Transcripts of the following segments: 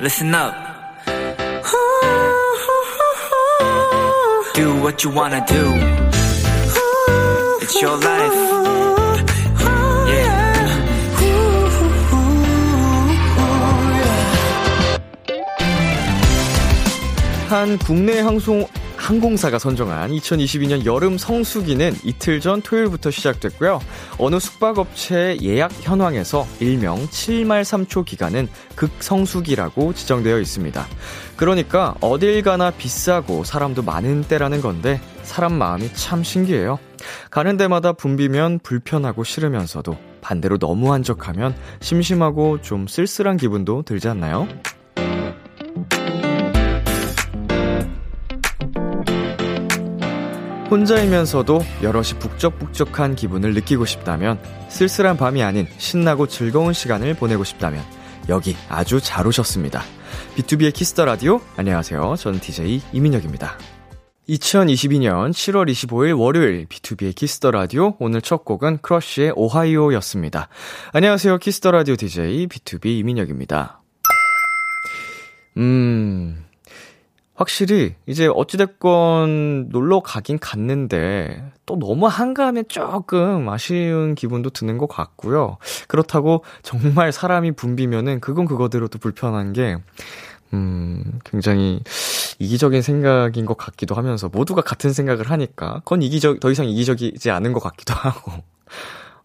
listen up. Do what you wanna do. It's your life. Yeah. 한 국내 항송 항공사가 선정한 2022년 여름 성수기는 이틀 전 토요일부터 시작됐고요. 어느 숙박업체 예약 현황에서 일명 7말 3초 기간은 극성수기라고 지정되어 있습니다. 그러니까 어딜 가나 비싸고 사람도 많은 때라는 건데 사람 마음이 참 신기해요. 가는 데마다 붐비면 불편하고 싫으면서도 반대로 너무 한적하면 심심하고 좀 쓸쓸한 기분도 들지 않나요? 혼자이면서도 여럿이 북적북적한 기분을 느끼고 싶다면, 쓸쓸한 밤이 아닌 신나고 즐거운 시간을 보내고 싶다면, 여기 아주 잘 오셨습니다. 비투비의 Kiss the 라디오, 안녕하세요. 전 DJ 이민혁입니다. 2022년 7월 25일 월요일 비투비의 Kiss the 라디오 오늘 첫 곡은 크러쉬의 오하이오였습니다. 안녕하세요. Kiss the 라디오 DJ 비투비 이민혁입니다. 음, 확실히 이제 어찌됐건 놀러 가긴 갔는데 또 너무 한가하면 조금 아쉬운 기분도 드는 것 같고요. 그렇다고 정말 사람이 붐비면은 그건 그거대로 도 불편한 게, 음, 굉장히 이기적인 생각인 것 같기도 하면서 모두가 같은 생각을 하니까 그건 이기적, 더 이상 이기적이지 않은 것 같기도 하고.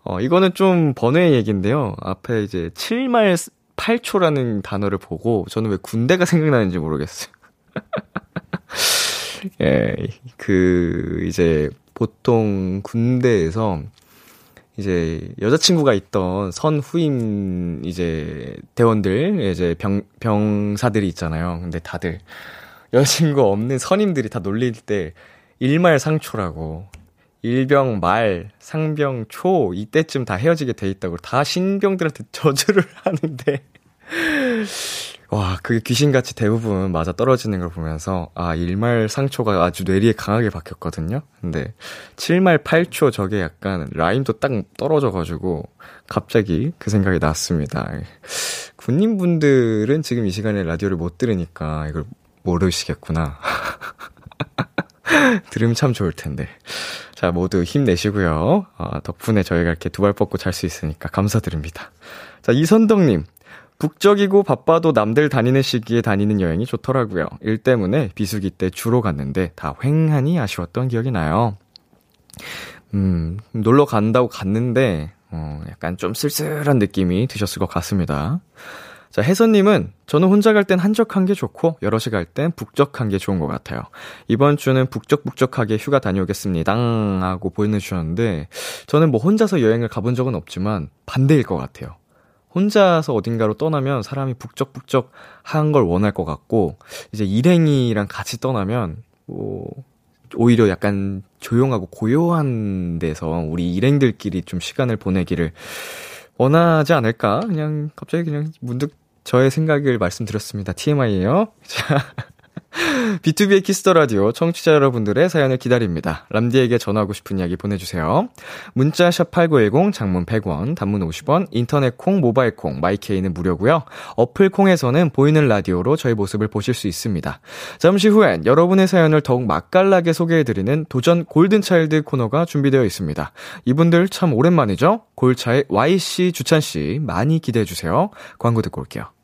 어, 이거는 좀 번외의 얘기인데요. 앞에 이제 7말 8초라는 단어를 보고 저는 왜 군대가 생각나는지 모르겠어요. 예, 그, 이제, 보통 군대에서, 이제, 여자친구가 있던 선 후임, 이제, 대원들, 이제, 병, 병사들이 있잖아요. 근데 다들, 여자친구 없는 선임들이 다 놀릴 때, 일말상초라고, 일병 말, 상병 초, 이때쯤 다 헤어지게 돼 있다고, 다 신병들한테 저주를 하는데, 와, 그게 귀신같이 대부분 맞아 떨어지는 걸 보면서, 아, 1말 상초가 아주 뇌리에 강하게 박혔거든요? 근데, 7말 8초 저게 약간 라임도 딱 떨어져가지고, 갑자기 그 생각이 났습니다. 군인분들은 지금 이 시간에 라디오를 못 들으니까 이걸 모르시겠구나. 들으면 참 좋을 텐데. 자, 모두 힘내시고요. 어, 덕분에 저희가 이렇게 두 발 뻗고 잘 수 있으니까 감사드립니다. 자, 이선덕님. 북적이고 바빠도 남들 다니는 시기에 다니는 여행이 좋더라고요. 일 때문에 비수기 때 주로 갔는데 다 횡하니 아쉬웠던 기억이 나요. 음, 놀러 간다고 갔는데, 어, 약간 좀 쓸쓸한 느낌이 드셨을 것 같습니다. 자, 혜선님은 저는 혼자 갈 땐 한적한 게 좋고 여럿이 갈 땐 북적한 게 좋은 것 같아요. 이번 주는 북적북적하게 휴가 다녀오겠습니다. 하고 보내주셨는데 저는 뭐 혼자서 여행을 가본 적은 없지만 반대일 것 같아요. 혼자서 어딘가로 떠나면 사람이 북적북적 한 걸 원할 것 같고, 이제 일행이랑 같이 떠나면, 뭐, 오히려 약간 조용하고 고요한 데서 우리 일행들끼리 좀 시간을 보내기를 원하지 않을까? 그냥 갑자기 그냥 문득 저의 생각을 말씀드렸습니다. TMI예요. 자. 비투비의 Kiss the 라디오 청취자 여러분들의 사연을 기다립니다. 람디에게 전하고 싶은 이야기 보내주세요. 문자 샵 8910 장문 100원, 단문 50원, 인터넷 콩, 모바일 콩, 마이케이는 무료고요. 어플 콩에서는 보이는 라디오로 저희 모습을 보실 수 있습니다. 잠시 후엔 여러분의 사연을 더욱 맛깔나게 소개해드리는 도전 골든 차일드 코너가 준비되어 있습니다. 이분들 참 오랜만이죠? 골차의 Y씨, 주찬 씨 많이 기대해 주세요. 광고 듣고 올게요.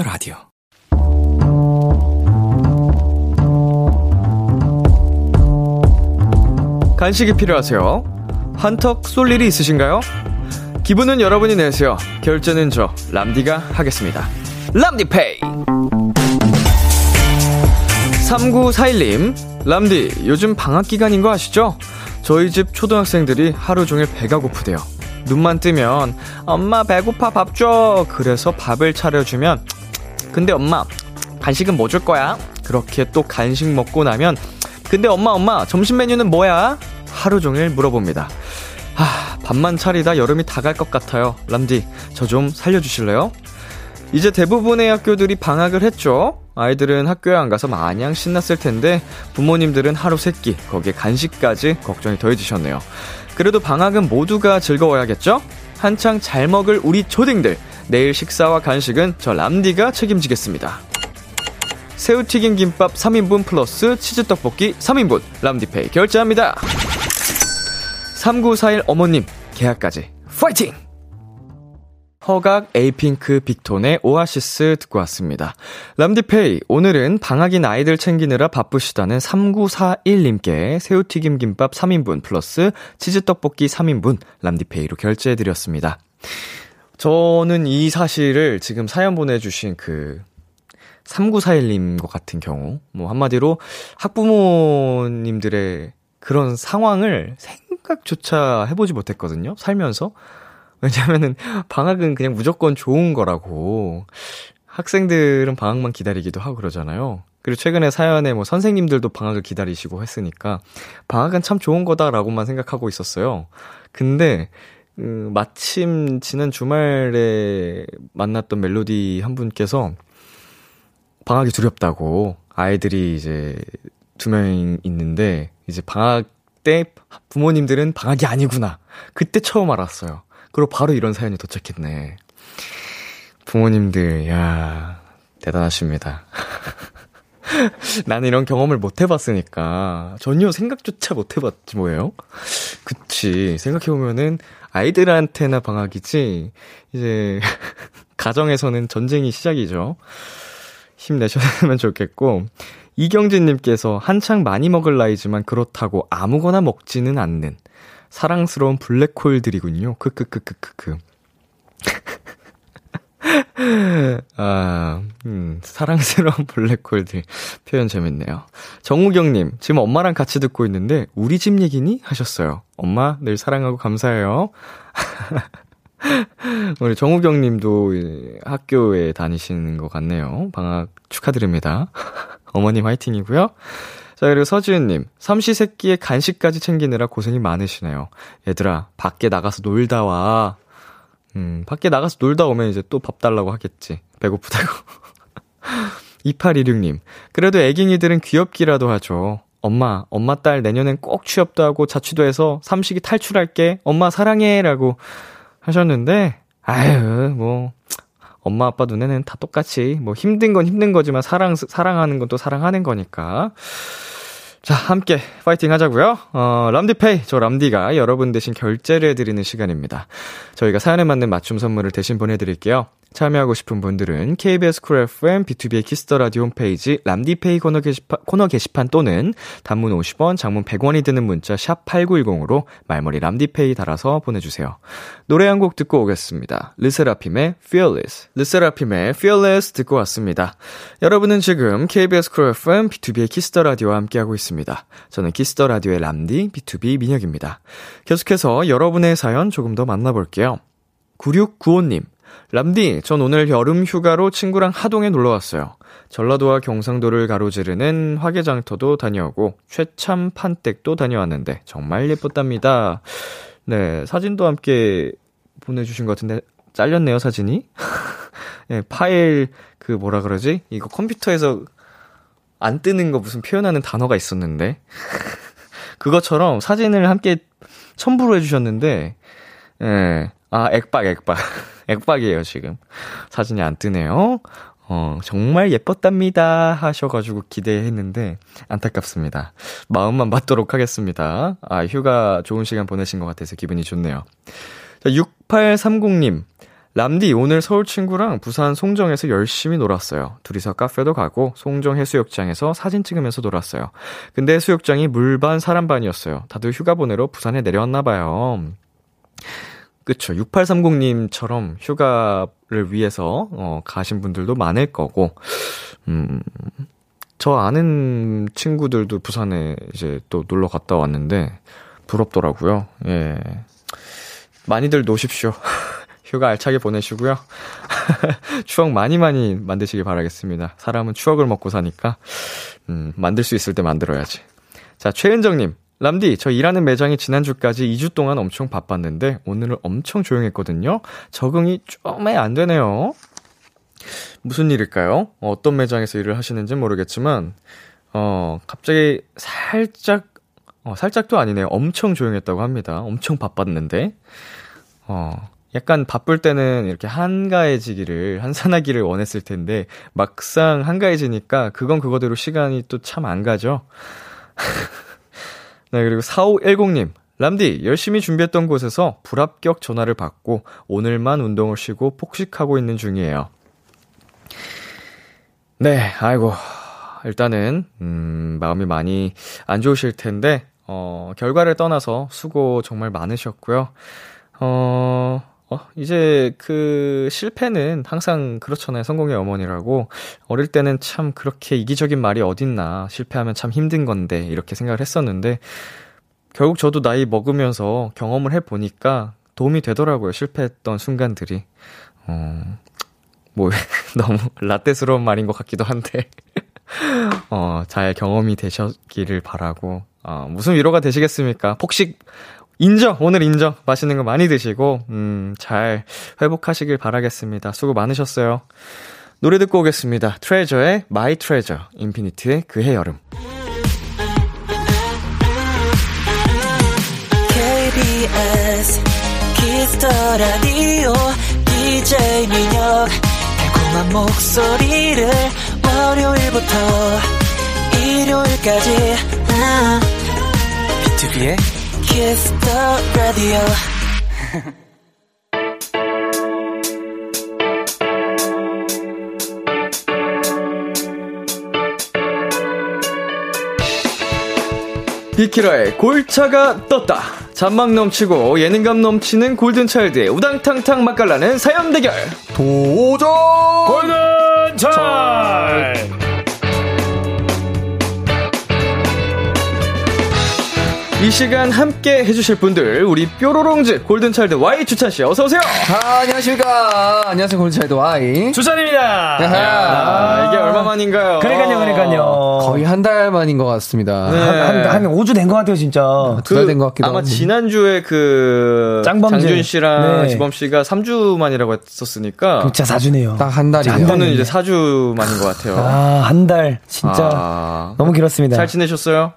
Kiss the 라디오. 간식이 필요하세요? 한턱 쏠 일이 있으신가요? 기분은 여러분이 내세요. 결제는 저 람디가 하겠습니다. 람디페이. 3941님 람디, 요즘 방학 기간인 거 아시죠? 저희 집 초등학생들이 하루 종일 배가 고프대요. 눈만 뜨면, 엄마 배고파 밥 줘! 그래서 밥을 차려주면, 근데 엄마, 간식은 뭐 줄 거야? 그렇게 또 간식 먹고 나면, 근데 엄마, 엄마, 점심 메뉴는 뭐야? 하루 종일 물어봅니다. 아, 밥만 차리다 여름이 다 갈 것 같아요. 람디, 저 좀 살려주실래요? 이제 대부분의 학교들이 방학을 했죠? 아이들은 학교에 안 가서 마냥 신났을 텐데 부모님들은 하루 세끼 거기에 간식까지 걱정이 더해지셨네요. 그래도 방학은 모두가 즐거워야겠죠? 한창 잘 먹을 우리 초딩들 내일 식사와 간식은 저 람디가 책임지겠습니다. 새우튀김 김밥 3인분 플러스 치즈떡볶이 3인분 람디페이 결제합니다. 3941 어머님 개학까지 파이팅! 허각 에이핑크 빅톤의 오아시스 듣고 왔습니다. 람디페이, 오늘은 방학인 아이들 챙기느라 바쁘시다는 3941님께 새우튀김 김밥 3인분 플러스 치즈떡볶이 3인분 람디페이로 결제해드렸습니다. 저는 이 사실을 지금 사연 보내주신 그 3941님 것 같은 경우, 뭐 한마디로 학부모님들의 그런 상황을 생각조차 해보지 못했거든요. 살면서. 왜냐면은 방학은 그냥 무조건 좋은 거라고. 학생들은 방학만 기다리기도 하고 그러잖아요. 그리고 최근에 사연에 뭐 선생님들도 방학을 기다리시고 했으니까 방학은 참 좋은 거다라고만 생각하고 있었어요. 근데 음, 마침 지난 주말에 만났던 멜로디 한 분께서 방학이 두렵다고 아이들이 이제 두 명 있는데 이제 방학 때 부모님들은 방학이 아니구나. 그때 처음 알았어요. 그리고 바로 이런 사연이 도착했네. 부모님들, 야 대단하십니다. 나는 이런 경험을 못 해봤으니까 전혀 생각조차 못 해봤지 뭐예요? 그치 생각해보면은 아이들한테나 방학이지 이제 가정에서는 전쟁이 시작이죠. 힘내셨으면 좋겠고 이경진님께서 한창 많이 먹을 나이지만 그렇다고 아무거나 먹지는 않는 사랑스러운 블랙홀들이군요. 크크크크크크. 아, 음, 사랑스러운 블랙홀들. 표현 재밌네요. 정우경님, 지금 엄마랑 같이 듣고 있는데, 우리 집 얘기니? 하셨어요. 엄마, 늘 사랑하고 감사해요. 우리 정우경 님도 학교에 다니시는 것 같네요. 방학 축하드립니다. 어머님 화이팅이고요. 자, 그리고 서지은 님, 삼시세끼의 간식까지 챙기느라 고생이 많으시네요. 얘들아, 밖에 나가서 놀다 와. 음, 밖에 나가서 놀다 오면 이제 또 밥 달라고 하겠지. 배고프다고. 2816님, 그래도 애깅이들은 귀엽기라도 하죠. 엄마, 엄마 딸 내년엔 꼭 취업도 하고 자취도 해서 삼식이 탈출할게. 엄마 사랑해. 라고 하셨는데, 아유, 뭐, 엄마 아빠 눈에는 다 똑같이, 뭐 힘든 건 힘든 거지만 사랑, 사랑하는 건 또 사랑하는 거니까. 자, 함께 파이팅 하자고요. 어, 람디페이 저 람디가 여러분 대신 결제를 해 드리는 시간입니다. 저희가 사연에 맞는 맞춤 선물을 대신 보내 드릴게요. 참여하고 싶은 분들은 KBS 쿨 FM 비투비의 Kiss the 라디오 홈페이지 람디페이 코너 게시판, 코너 게시판 또는 단문 50원, 장문 100원이 드는 문자 샵 8910으로 말머리 람디페이 달아서 보내주세요. 노래 한 곡 듣고 오겠습니다. 르세라핌의 Fearless. 르세라핌의 Fearless 듣고 왔습니다. 여러분은 지금 KBS 쿨 FM 비투비의 Kiss the 라디오와 함께하고 있습니다. 저는 Kiss the 라디오의 람디 비투비 민혁입니다. 계속해서 여러분의 사연 조금 더 만나볼게요. 9695님. 람디, 전 오늘 여름 휴가로 친구랑 하동에 놀러 왔어요. 전라도와 경상도를 가로지르는 화개장터도 다녀오고 최참 판댁도 다녀왔는데 정말 예뻤답니다. 네, 사진도 함께 보내주신 것 같은데 잘렸네요, 사진이. 네, 파일 그 뭐라 그러지? 이거 컴퓨터에서 안 뜨는 거 무슨 표현하는 단어가 있었는데. 그것처럼 사진을 함께 첨부로 해주셨는데, 예, 네, 아, 액박, 액박. 액박이에요, 지금. 사진이 안 뜨네요. 어, 정말 예뻤답니다. 하셔가지고 기대했는데, 안타깝습니다. 마음만 받도록 하겠습니다. 아, 휴가 좋은 시간 보내신 것 같아서 기분이 좋네요. 자, 6830님. 람디, 오늘 서울 친구랑 부산 송정에서 열심히 놀았어요. 둘이서 카페도 가고, 송정 해수욕장에서 사진 찍으면서 놀았어요. 근데 해수욕장이 물반 사람반이었어요. 다들 휴가 보내러 부산에 내려왔나봐요. 그쵸. 6830님처럼 휴가를 위해서, 어, 가신 분들도 많을 거고, 음, 저 아는 친구들도 부산에 이제 또 놀러 갔다 왔는데, 부럽더라고요. 예. 많이들 노십시오. 휴가 알차게 보내시고요. 추억 많이 많이 만드시길 바라겠습니다. 사람은 추억을 먹고 사니까, 음, 만들 수 있을 때 만들어야지. 자, 최은정님. 람디, 저 일하는 매장이 지난주까지 2주 동안 엄청 바빴는데, 오늘은 엄청 조용했거든요? 적응이 좀에 안 되네요. 무슨 일일까요? 어떤 매장에서 일을 하시는지 모르겠지만, 어, 갑자기 살짝, 어, 살짝도 아니네요. 엄청 조용했다고 합니다. 엄청 바빴는데, 어, 약간 바쁠 때는 이렇게 한가해지기를, 한산하기를 원했을 텐데, 막상 한가해지니까 그건 그거대로 시간이 또 참 안 가죠? 네, 그리고 4510님. 람디, 열심히 준비했던 곳에서 불합격 전화를 받고 오늘만 운동을 쉬고 폭식하고 있는 중이에요. 네, 아이고. 일단은, 음, 마음이 많이 안 좋으실 텐데, 어, 결과를 떠나서 수고 정말 많으셨고요. 어, 어, 이제 그 실패는 항상 그렇잖아요. 성공의 어머니라고. 어릴 때는 참 그렇게 이기적인 말이 어딨나. 실패하면 참 힘든 건데. 이렇게 생각을 했었는데, 결국 저도 나이 먹으면서 경험을 해보니까 도움이 되더라고요. 실패했던 순간들이. 어, 뭐, 너무 라떼스러운 말인 것 같기도 한데. 어, 잘 경험이 되셨기를 바라고. 어, 무슨 위로가 되시겠습니까? 폭식 인정! 오늘 인정! 맛있는 거 많이 드시고, 음, 잘 회복하시길 바라겠습니다. 수고 많으셨어요. 노래 듣고 오겠습니다. 트레저의 My Treasure, 인피니트의 그해 여름. KBS Kiss the 라디오 DJ 민혁 달콤한 목소리를 월요일부터 일요일까지 아, 비투비의 Kiss the radio. 비키라의 골차가 떴다. 잔망 넘치고 예능감 넘치는 골든차일드의 우당탕탕 맛깔나는 사연 대결. 도전! 골든차일드! 이 시간 함께 해주실 분들 우리 뾰로롱즈 골든차일드 Y 주찬 씨 어서 오세요. 아, 안녕하십니까. 안녕하세요 골든차일드 Y 주찬입니다. 아, 이게 얼마 만인가요? 그러니까요, 그러니까요. 거의 한 달 만인 것 같습니다. 네. 한, 한 5주 된 것 같아요, 진짜. 두 달 된 것 같기도 아마 하고. 지난 주에 그 짱범죄. 장준 씨랑 네. 지범 씨가 3주 만이라고 했었으니까 진짜 사주네요. 딱 한 달이네요. 한 저는. 이제 4주 만인 것 같아요. 아, 한 달. 진짜. 아. 너무 길었습니다. 잘 지내셨어요?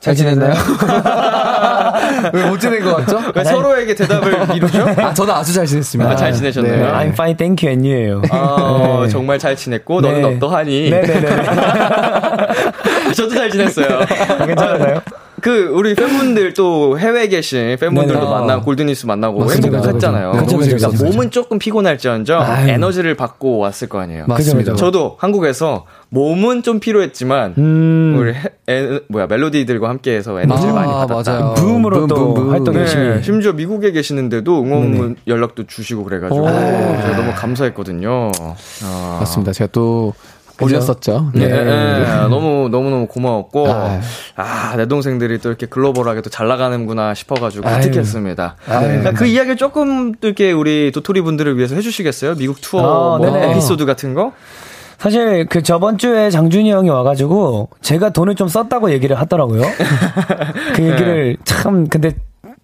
잘 지냈나요? 왜 못 지낸 것 같죠? 왜 서로에게 대답을 미루죠? 아, 저는 아주 잘 지냈습니다. 아, 잘 지내셨나요? 네. I'm fine, thank you, and you예요. 아, 네. 정말 잘 지냈고 네. 너는 어떠하니? 네네네. 저도 잘 지냈어요. 괜찮아요? 그 우리 팬분들 또 해외에 계신 팬분들도 네네. 만나고 골든니스 만나고. 행복했잖아요. 그죠, 그죠. 몸은 조금 피곤할지언정 아유. 에너지를 받고 왔을 거 아니에요. 맞습니다. 저도 한국에서 몸은 좀 피로했지만 음. 우리 해- 에, 뭐야 멜로디들과 함께해서 에너지를 아, 많이 받았다. 붐으로 또 붐. 활동 네, 열심히. 심지어 미국에 계시는데도 응원 연락도 주시고 그래가지고 너무 감사했거든요. 아. 맞습니다. 제가 또? 올렸었죠. 네, 네, 네. 너무 너무 너무 고마웠고 아유. 아내 동생들이 또 이렇게 글로벌하게 또 잘 나가는구나 싶어가지고 아유. 기특했습니다. 아유. 그러니까 그 이야기를 조금 또 이렇게 우리 도토리 분들을 위해서 해주시겠어요? 미국 투어 아, 뭐 네네. 에피소드 같은 거? 사실 그 저번 주에 장준이 형이 와가지고 제가 돈을 좀 썼다고 얘기를 하더라고요. 그 얘기를 참 근데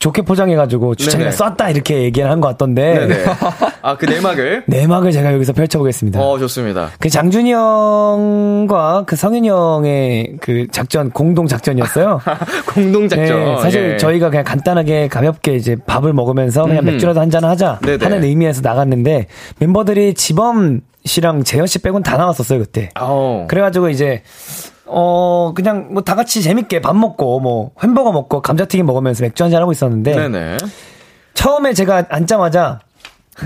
좋게 포장해가지고 주차이가 네네. 썼다 이렇게 얘기를 한 것 같던데. 아 그 내막을. 내막을 제가 여기서 펼쳐보겠습니다. 어 좋습니다. 그 장준이 형과 그 성윤이 형의 그 작전 공동 작전이었어요. 공동 작전. 네, 사실 예. 저희가 그냥 간단하게 가볍게 이제 밥을 먹으면서 그냥 음흠. 맥주라도 한 잔 하자 네네. 하는 의미에서 나갔는데 멤버들이 지범 씨랑 재현 씨 빼곤 다 나왔었어요 그때. 아오. 그래가지고 이제 어 그냥 뭐 다 같이 재밌게 밥 먹고 뭐 햄버거 먹고 감자튀김 먹으면서 맥주 한잔 하고 있었는데 네네. 처음에 제가 앉자마자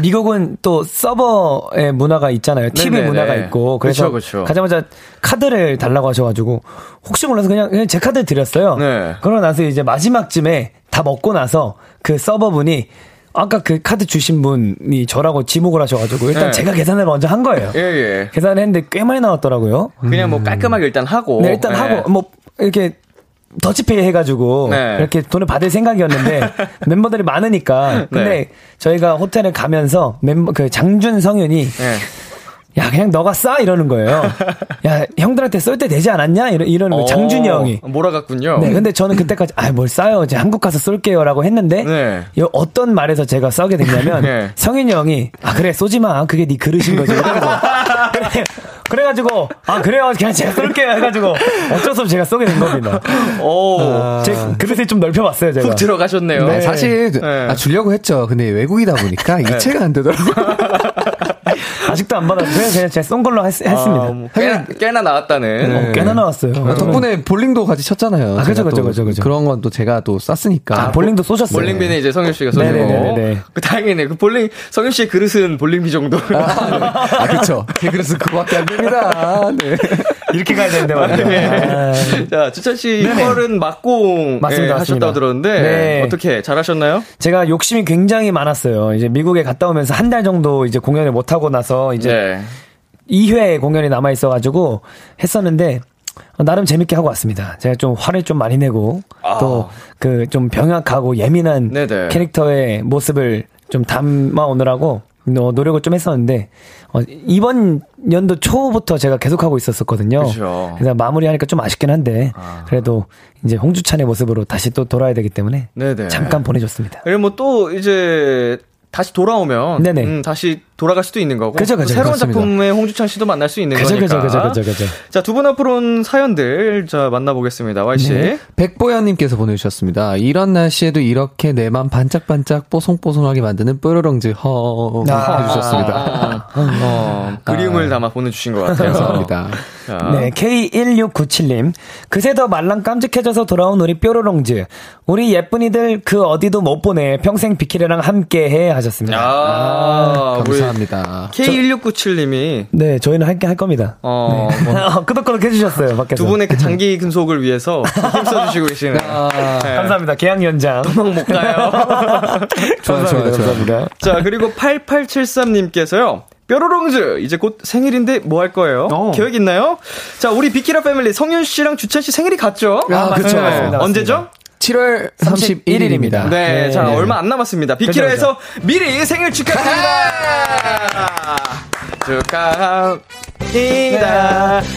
미국은 또 서버의 문화가 있잖아요. TV 네네네. 문화가 있고 그래서 그쵸, 그쵸. 가자마자 카드를 달라고 하셔가지고 혹시 몰라서 그냥, 그냥 제 카드 드렸어요. 네. 그러고 나서 이제 마지막쯤에 다 먹고 나서 그 서버분이 아까 그 카드 주신 분이 저라고 지목을 하셔가지고 일단 네. 제가 계산을 먼저 한 거예요. 예, 예. 계산을 했는데 꽤 많이 나왔더라고요. 그냥 뭐 깔끔하게 일단 하고. 네, 일단 예. 하고 뭐 이렇게 더치페이 해가지고 네. 이렇게 돈을 받을 생각이었는데 멤버들이 많으니까 근데 네. 저희가 호텔에 가면서 멤버 그 장준 성윤이 예. 야 그냥 너가 싸 이러는 거예요. 야 형들한테 쏠 때 되지 않았냐 이러, 이러는 거예요. 장준이 어, 형이. 몰아갔군요. 네, 근데 저는 그때까지 아 뭘 싸요 이제 한국 가서 쏠게요라고 했는데 네. 이 어떤 말에서 제가 싸게 됐냐면 네. 성윤이 형이 아 그래 쏘지 마 그게 네 그릇인 거지 그래가지고 그래, 그래가지고 아 그래요 그냥 제가 쏠게요 해가지고 어쩔 수 없이 제가 쏘게 된 겁니다. 오. 제 그릇을 좀 넓혀봤어요 제가. 훅 들어가셨네요. 네, 사실 네. 아, 주려고 했죠. 근데 외국이다 보니까 이체가 안 되더라고요. 아직도 안 받았어요. 제가 제가 쏜 걸로 했, 습니다 아, 뭐 꽤나, 꽤나 나왔다는. 어, 꽤나 나왔어요. 아, 덕분에 볼링도 같이 쳤잖아요. 아, 그죠, 그죠, 또 그죠, 그죠. 그런 건 또 제가 또 쐈으니까. 아, 볼링도 쏘셨어요. 볼링비는 이제 성윤 씨가 쏘고. 네네네네. 그 다행이네. 그 볼링 성윤 씨의 그릇은 볼링비 정도. 아, 그쵸. 제 그릇은 그거밖에 안 됩니다. 네. 이렇게 가야 되는데 말이에요. 아, 자, 주찬 씨. 이거는 막공 맞습니다, 예, 맞습니다. 하셨다고 들었는데 네. 어떻게 잘하셨나요? 제가 욕심이 굉장히 많았어요. 이제 미국에 갔다 오면서 한 달 정도 이제 공연을 못 하고 나서 이제 네. 2회 공연이 남아 있어 가지고 했었는데 어, 나름 재밌게 하고 왔습니다. 제가 좀 화를 좀 많이 내고 또그 좀 병약하고 예민한 아. 네네. 캐릭터의 모습을 좀 담아 오느라고 어, 노력을 좀 했었는데 어, 이번 연도 초부터 제가 계속 하고 있었었거든요. 그죠. 그래서 마무리하니까 좀 아쉽긴 한데 아. 그래도 이제 홍주찬의 모습으로 다시 또 돌아야 되기 때문에 네네. 잠깐 보내줬습니다. 그리고 뭐 또 이제 다시 돌아오면. 음, 다시 돌아갈 수도 있는 거고 그죠, 그죠, 또 새로운 그렇습니다. 작품의 홍주찬 씨도 만날 수 있는 그죠, 거니까. 그죠, 그죠, 그죠, 그죠. 자, 두 분 앞으로 온 사연들 자 만나보겠습니다. Y 씨. 네. 백보현님께서 보내주셨습니다. 이런 날씨에도 이렇게 내 맘 반짝반짝 뽀송뽀송하게 만드는 뾰로롱즈 허 아. 해주셨습니다. 어, 그림을 담아 보내주신 것 같아요. 감사합니다. 자, 네, K1697님. 그새 더 말랑 깜찍해져서 돌아온 우리 뾰로롱즈. 우리 예쁜이들 그 어디도 못 보내. 평생 비키레랑 함께 해 하셨습니다. 아, 우리 감사합니다. K1697님이 네, 저희는 할게 할 겁니다. 어, 뭐 네. 끄덕끄덕 해주셨어요, 밖에서. 두 분의 그 장기 근속을 위해서 힘써 주시고 계시네요. 네. 감사합니다. 계약 연장. 도망 못 가요. 좋아요, 감사합니다. 좋아요. 감사합니다. 자, 그리고 8873님께서요. 뾰로롱즈 이제 곧 생일인데 뭐 할 거예요? 어. 계획 있나요? 자, 우리 비키라 패밀리 성윤 씨랑 주찬 씨 생일이 같죠? 아, 그쵸. 맞습니다, 맞습니다. 언제죠? 7월 31일입니다. 네, 네. 자 얼마 안 남았습니다. 비키라에서 미리 생일 축하드립니다. 축하합니다.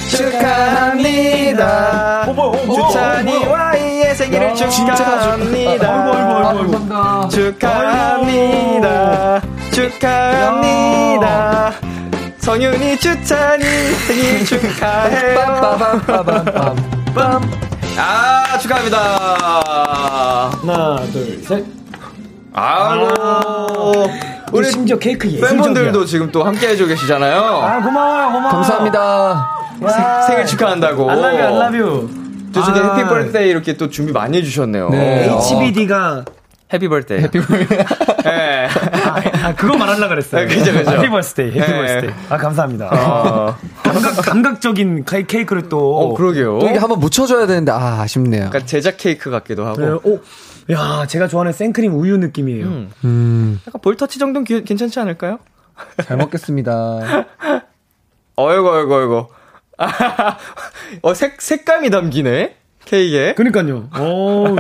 축하합니다. 주찬이 와 이의 생일을 축하합니다. 축하합니다. 축하합니다. 성윤이 주찬이 생일 축하해요. 아 축하합니다. 하나, 둘, 셋. 아이고 우리 우리 심지어 케이크 예술적이야. 팬분들도 지금 또 함께 해주고 계시잖아요. 아, 고마워요, 고마워. 감사합니다. 와. 생일 축하한다고. I love you, I love you. 또 저기 아. happy birthday 이렇게 또 준비 많이 해주셨네요. 네. 어. HBD가 happy birthday. Happy birthday. 네. 아, 그거 말하려고 그랬어요. 아, 그죠, 그죠. Happy birthday, happy 네. birthday. 아, 감사합니다. 어, 감각, 감각적인 케이- 케이크를 또. 어, 그러게요. 또 이게 한번 묻혀줘야 되는데, 아, 아쉽네요. 약간 제작 케이크 같기도 하고. 네, 오, 야, 제가 좋아하는 생크림 우유 느낌이에요. 음. 음, 약간 볼터치 정도는 기- 괜찮지 않을까요? 잘 먹겠습니다. 어이구, 어이구, 어이구. 어, 색, 색감이 담기네? 케이크에. 그니까요. 오,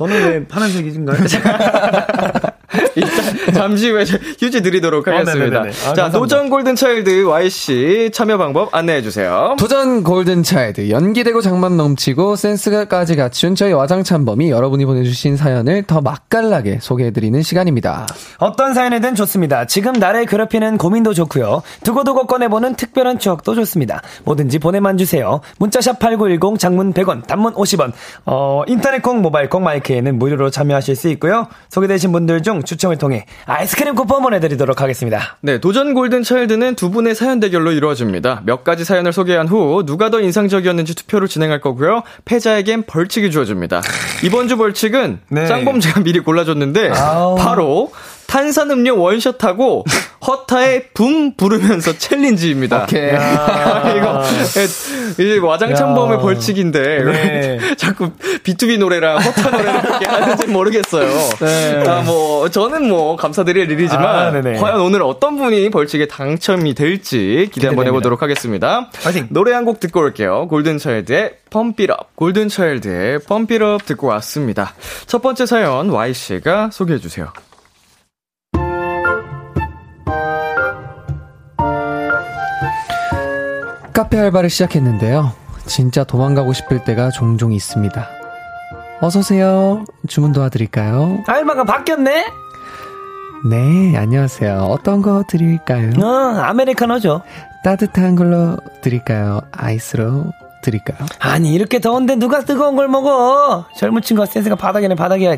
저는 왜 파란색이신가요? 일단 잠시 후에 휴지 드리도록 어, 하겠습니다. 네네네네. 아, 자, 감사합니다. 도전 골든차일드 Y씨 참여 방법 안내해 주세요. 도전 골든차일드 연기되고 장만 넘치고 센스가까지 갖춘 저희 와장참범이 여러분이 보내주신 사연을 더 맛깔나게 소개해드리는 시간입니다. 어떤 사연이든 좋습니다. 지금 나를 괴롭히는 고민도 좋고요. 두고두고 꺼내보는 특별한 추억도 좋습니다. 뭐든지 보내만 주세요. 문자샵 8910 장문 100원, 단문 50원. 어, 인터넷 콩, 모바일 콩, 마이크에는 무료로 참여하실 수 있고요. 소개되신 분들 중 추첨을 통해 아이스크림 쿠폰 보내드리도록 하겠습니다. 네, 도전 골든 차일드는 두 분의 사연 대결로 이루어집니다. 몇 가지 사연을 소개한 후 누가 더 인상적이었는지 투표를 진행할 거고요. 패자에겐 벌칙이 주어집니다. 이번 주 벌칙은 네. 짱범 제가 미리 골라줬는데 아우. 바로 탄산음료 원샷하고 허타의 붐 부르면서 챌린지입니다. 오케이. 아, 이거 이제 와장창범의 야. 벌칙인데 네. 왜 자꾸 B2B 노래랑 허타 노래를 그렇게 하는지 모르겠어요. 네. 아, 뭐 저는 뭐 감사드릴 일이지만 아. 과연 오늘 어떤 분이 벌칙에 당첨이 될지 기대 한번. 해보도록 하겠습니다. 파이팅! 노래 한 곡 듣고 올게요. 골든차일드의 펌피럽. 골든차일드의 펌피럽 듣고 왔습니다. 첫 번째 사연 Y씨가 소개해주세요. 카페 알바를 시작했는데요. 진짜 도망가고 싶을 때가 종종 있습니다. 어서오세요. 주문 도와드릴까요? 알바가 바뀌었네? 네, 안녕하세요. 어떤 거 드릴까요? 어, 아메리카노죠. 따뜻한 걸로 드릴까요? 아이스로 드릴까요? 아니, 이렇게 더운데 누가 뜨거운 걸 먹어? 젊은 친구가 센스가 바닥이네, 바닥이야.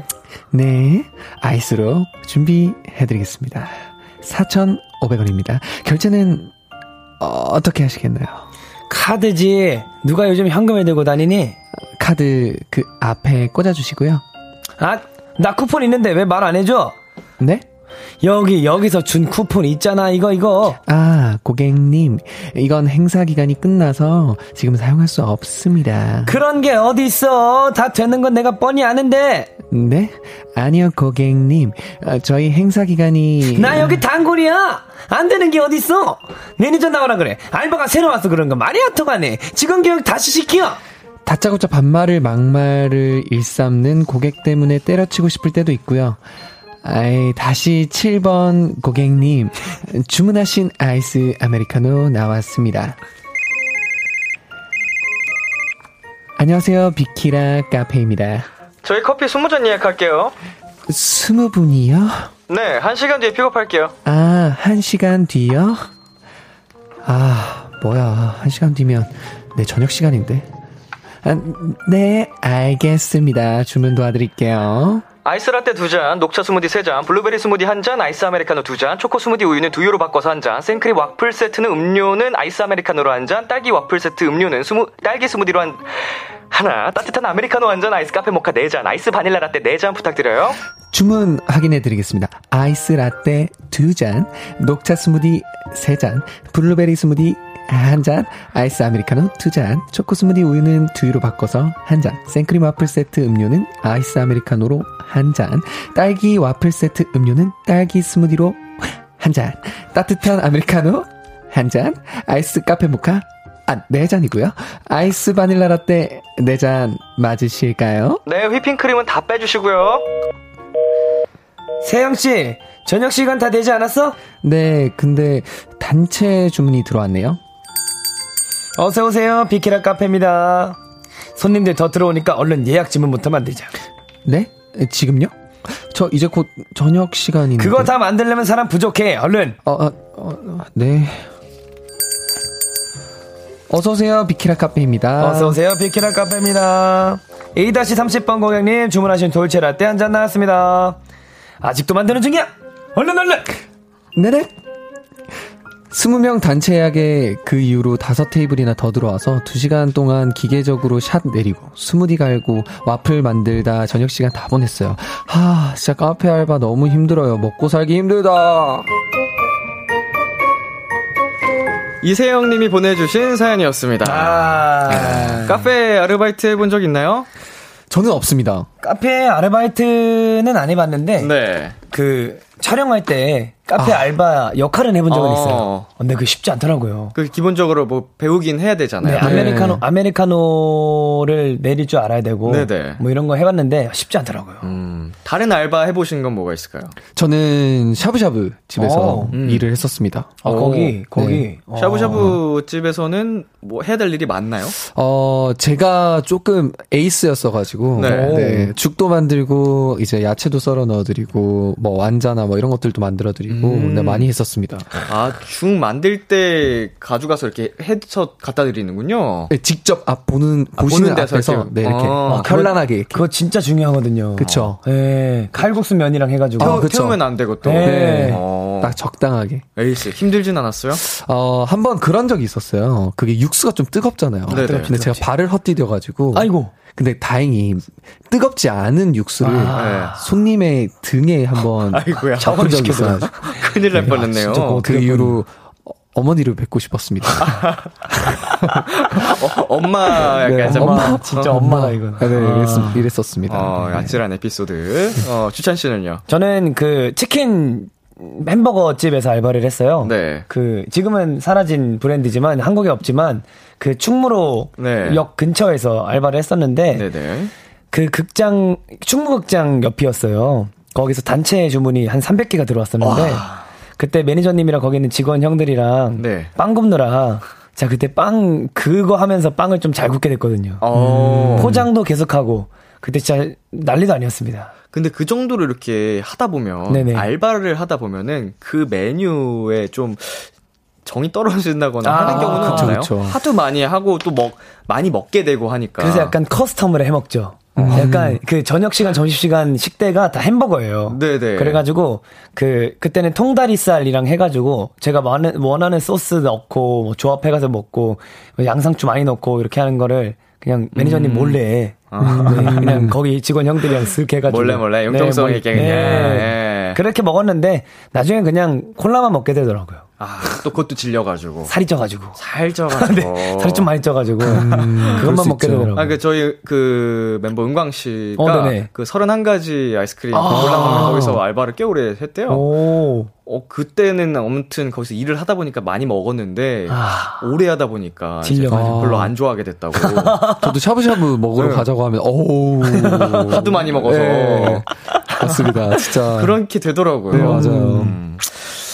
네, 아이스로 준비해드리겠습니다. 4,500원입니다. 결제는 어, 떻게 하시겠나요? 카드지. 누가 요즘 현금에 들고 다니니? 카드 그 앞에 꽂아주시고요. 아, 나 쿠폰 있는데 왜 말 안 해줘? 네? 여기, 여기서 준 쿠폰 있잖아, 이거, 이거. 아, 고객님, 이건 행사 기간이 끝나서 지금 사용할 수 없습니다. 그런 게 어디 있어? 다 되는 건 내가 뻔히 아는데. 네? 아니요, 고객님. 어, 저희 행사 기간이. 나 여기 단골이야. 안 되는 게 어디 있어? 매니저 나오라 그래. 알바가 새로 와서 그런 거 말이 안 통하네. 직원 교육 다시 시켜. 다짜고짜 반말을 막말을 일삼는 고객 때문에 때려치고 싶을 때도 있고요. 아이, 다시 7번 고객님, 주문하신 아이스 아메리카노 나왔습니다. 안녕하세요, 비키라 카페입니다. 저희 커피 20잔 예약할게요. 스무 분이요? 네, 1시간 뒤에 픽업할게요. 아, 한 시간 뒤요? 아, 뭐야. 한 시간 뒤면 내 저녁 시간인데. 아, 네, 알겠습니다. 주문 도와드릴게요. 아이스 라떼 2잔, 녹차 스무디 3잔, 블루베리 스무디 1잔, 아이스 아메리카노 2잔, 초코 스무디 우유는 두유로 바꿔서 1잔, 생크림 와플 세트는 음료는 아이스 아메리카노로 1잔, 딸기 와플 세트 음료는 스무, 딸기 스무디로 한, 하나, 따뜻한 아메리카노 1잔, 아이스 카페 모카 4잔, 아이스 바닐라 라떼 4잔 부탁드려요. 주문 확인해 드리겠습니다. 아이스 라떼 2잔, 녹차 스무디 3잔, 블루베리 스무디 1잔, 아이스 아메리카노 2잔, 초코 스무디 우유는 두유로 바꿔서 1잔, 생크림 와플 세트 음료는 아이스 아메리카노로 1잔, 딸기 와플 세트 음료는 딸기 스무디로 1잔, 따뜻한 아메리카노 1잔, 아이스 카페 모카 아, 4잔이고요. 아이스 바닐라 라떼 4잔 맞으실까요? 네, 휘핑크림은 다 빼주시고요. 세영 씨, 저녁 시간 다 되지 않았어? 네, 근데 단체 주문이 들어왔네요. 어서오세요. 비키라 카페입니다. 손님들 더 들어오니까 얼른 예약 주문부터 만들자. 네? 지금요? 저 이제 곧 저녁 시간인데. 그거 다 만들려면 사람 부족해. 얼른. 어, 어, 어, 네. 어서 오세요. 비키라 카페입니다. 어서오세요. 비키라 카페입니다. A-30번 고객님 주문하신 돌체 라떼 한 잔 나왔습니다. 아직도 만드는 중이야. 얼른 얼른. 네네. 20명 단체 예약에 그 이후로 다섯 테이블이나 더 들어와서 2시간 동안 기계적으로 샷 내리고 스무디 갈고 와플 만들다 저녁 시간 다 보냈어요. 하, 진짜 카페 알바 너무 힘들어요. 먹고 살기 힘들다. 이세영 님이 보내주신 사연이었습니다. 아. 카페 아르바이트 해본 적 있나요? 저는 없습니다. 카페 아르바이트는 안 해봤는데 네. 그 촬영할 때 카페 알바 역할은 해본 적은 어. 있어요. 근데 그 쉽지 않더라고요. 그 기본적으로 뭐 배우긴 해야 되잖아요. 네, 아메리카노 아메리카노를 내릴 줄 알아야 되고 네네. 뭐 이런 거 해봤는데 쉽지 않더라고요. 음, 다른 알바 해보신 건 뭐가 있을까요? 저는 샤브샤브 집에서 어, 음. 일을 했었습니다. 아 거기 거기 네. 어. 샤브샤브 집에서는 뭐 해야 될 일이 많나요? 어, 제가 조금 에이스였어가지고, 네. 네. 죽도 만들고, 이제 야채도 썰어 넣어드리고, 뭐 완자나 뭐 이런 것들도 만들어드리고, 음. 네, 많이 했었습니다. 아, 죽 만들 때 가져가서 이렇게 헤드샷 갖다 드리는군요. 네, 직접 앞 보는, 아, 보시는 보는 데서 앞에서, 이렇게. 네, 이렇게 아, 현란하게. 이렇게. 그거 진짜 중요하거든요. 그쵸. 예, 칼국수 면이랑 해 가지고. 아, 태, 그쵸. 태우면 안 되고 또. 네. 어. 딱 적당하게. 에이스, 힘들진 않았어요? 어, 한번 그런 적이 있었어요. 그게 육수가 좀 뜨겁잖아요. 네네. 근데 제가 발을 헛디뎌 가지고. 아이고. 근데 다행히 뜨겁지 않은 육수를 아. 손님의 등에 한번 아이고야. 잡은 적이 있어요. 큰일 날 뻔했네요. 그 이후로 어머니를 뵙고 싶었습니다. 어, 엄마 약간 네, 좀- 엄마, 진짜 엄마다, 이건. 아, 네, 이랬, 이랬 었습니다. 어, 네. 아찔한 에피소드. 어, 추찬 씨는요? 저는 그 치킨 햄버거 집에서 알바를 했어요. 네. 그 지금은 사라진 브랜드지만 한국에 없지만 그 충무로 네. 역 근처에서 알바를 했었는데 네네. 그 극장 충무극장 옆이었어요. 거기서 단체 주문이 한 300개가 들어왔었는데 그때 매니저님이랑 거기 있는 직원 형들이랑 네. 빵 굽느라 자 그때 빵 그거 하면서 빵을 좀 잘 굽게 됐거든요. 어. 포장도 계속하고 그때 진짜 난리도 아니었습니다. 근데 그 정도로 이렇게 하다 보면 네네. 알바를 하다 보면은 그 메뉴에 좀 정이 떨어진다거나 아, 하는 경우는 그쵸, 없나요? 그쵸. 하도 많이 하고 또 먹 많이 먹게 되고 하니까. 그래서 약간 커스텀을 해 먹죠. 음. 약간 그 저녁 시간, 점심 시간 식대가 다 햄버거예요. 네네. 그래가지고 그 그때는 통다리살이랑 해가지고 제가 원하는, 원하는 소스 넣고 뭐 조합해가서 먹고 뭐 양상추 많이 넣고 이렇게 하는 거를 그냥 매니저님 몰래 네, 그냥 거기 직원 형들이랑 쓱 해가지고 아. 몰래 몰래 융통성 몰래. 있게 그냥. 예. 그렇게 먹었는데 나중에 그냥 콜라만 먹게 되더라고요. 아, 또 그것도 질려가지고. 살이 쪄가지고 살 쪄가지고. 네, 살이 좀 많이 쪄가지고 그럴 그것만 수 먹게. 되더라고요. 아, 그, 저희, 그, 멤버 은광 씨가, 어. 그 31가지 아이스크림 아. 골라먹는 거기서 알바를 꽤 오래 했대요. 오. 어, 그때는 아무튼 거기서 일을 하다 보니까 많이 먹었는데, 아. 오래 하다 보니까, 이제 질려가지고. 별로 안 좋아하게 됐다고. 저도 샤브샤브 먹으러 네. 가자고 하면, 어우. 하도 많이 먹어서. 네. 맞습니다. 진짜. 그렇게 되더라고요. 네, 맞아요. 음.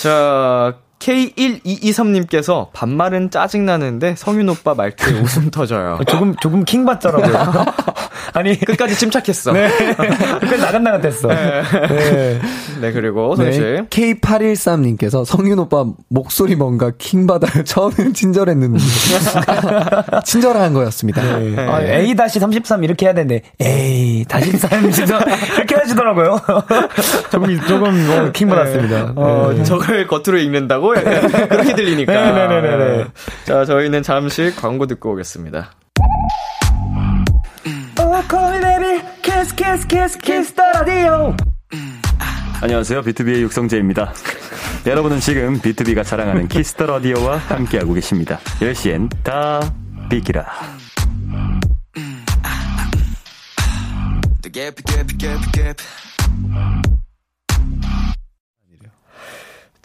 자, K1223님께서 반말은 짜증나는데 성윤 오빠 말투에 웃음 터져요. 조금 조금 킹 받더라고요. 아니 끝까지 침착했어. 네. 끝까지 나간나갔댔어. 네. 네, 그리고 소연 씨. 네, K813님께서 성윤 오빠 목소리 뭔가 킹 받아요. 처음엔 친절했는데. 친절한 거였습니다. 아, A 다시 33 이렇게 해야 되는데 A 다시 33 이렇게 하시더라고요. 조금 조금 뭐, 킹 받았습니다. 어, 네. 저걸 겉으로 읽는다고? 약간 그렇게 들리니까. 네네네네네. 자, 저희는 잠시 광고 듣고 오겠습니다. Oh, call me baby, kiss kiss kiss kiss the radio. 안녕하세요. 비투비의 육성재입니다. 여러분은 지금 비투비가 자랑하는 키스 더 라디오와 함께하고 계십니다. 10시엔 다 비키라.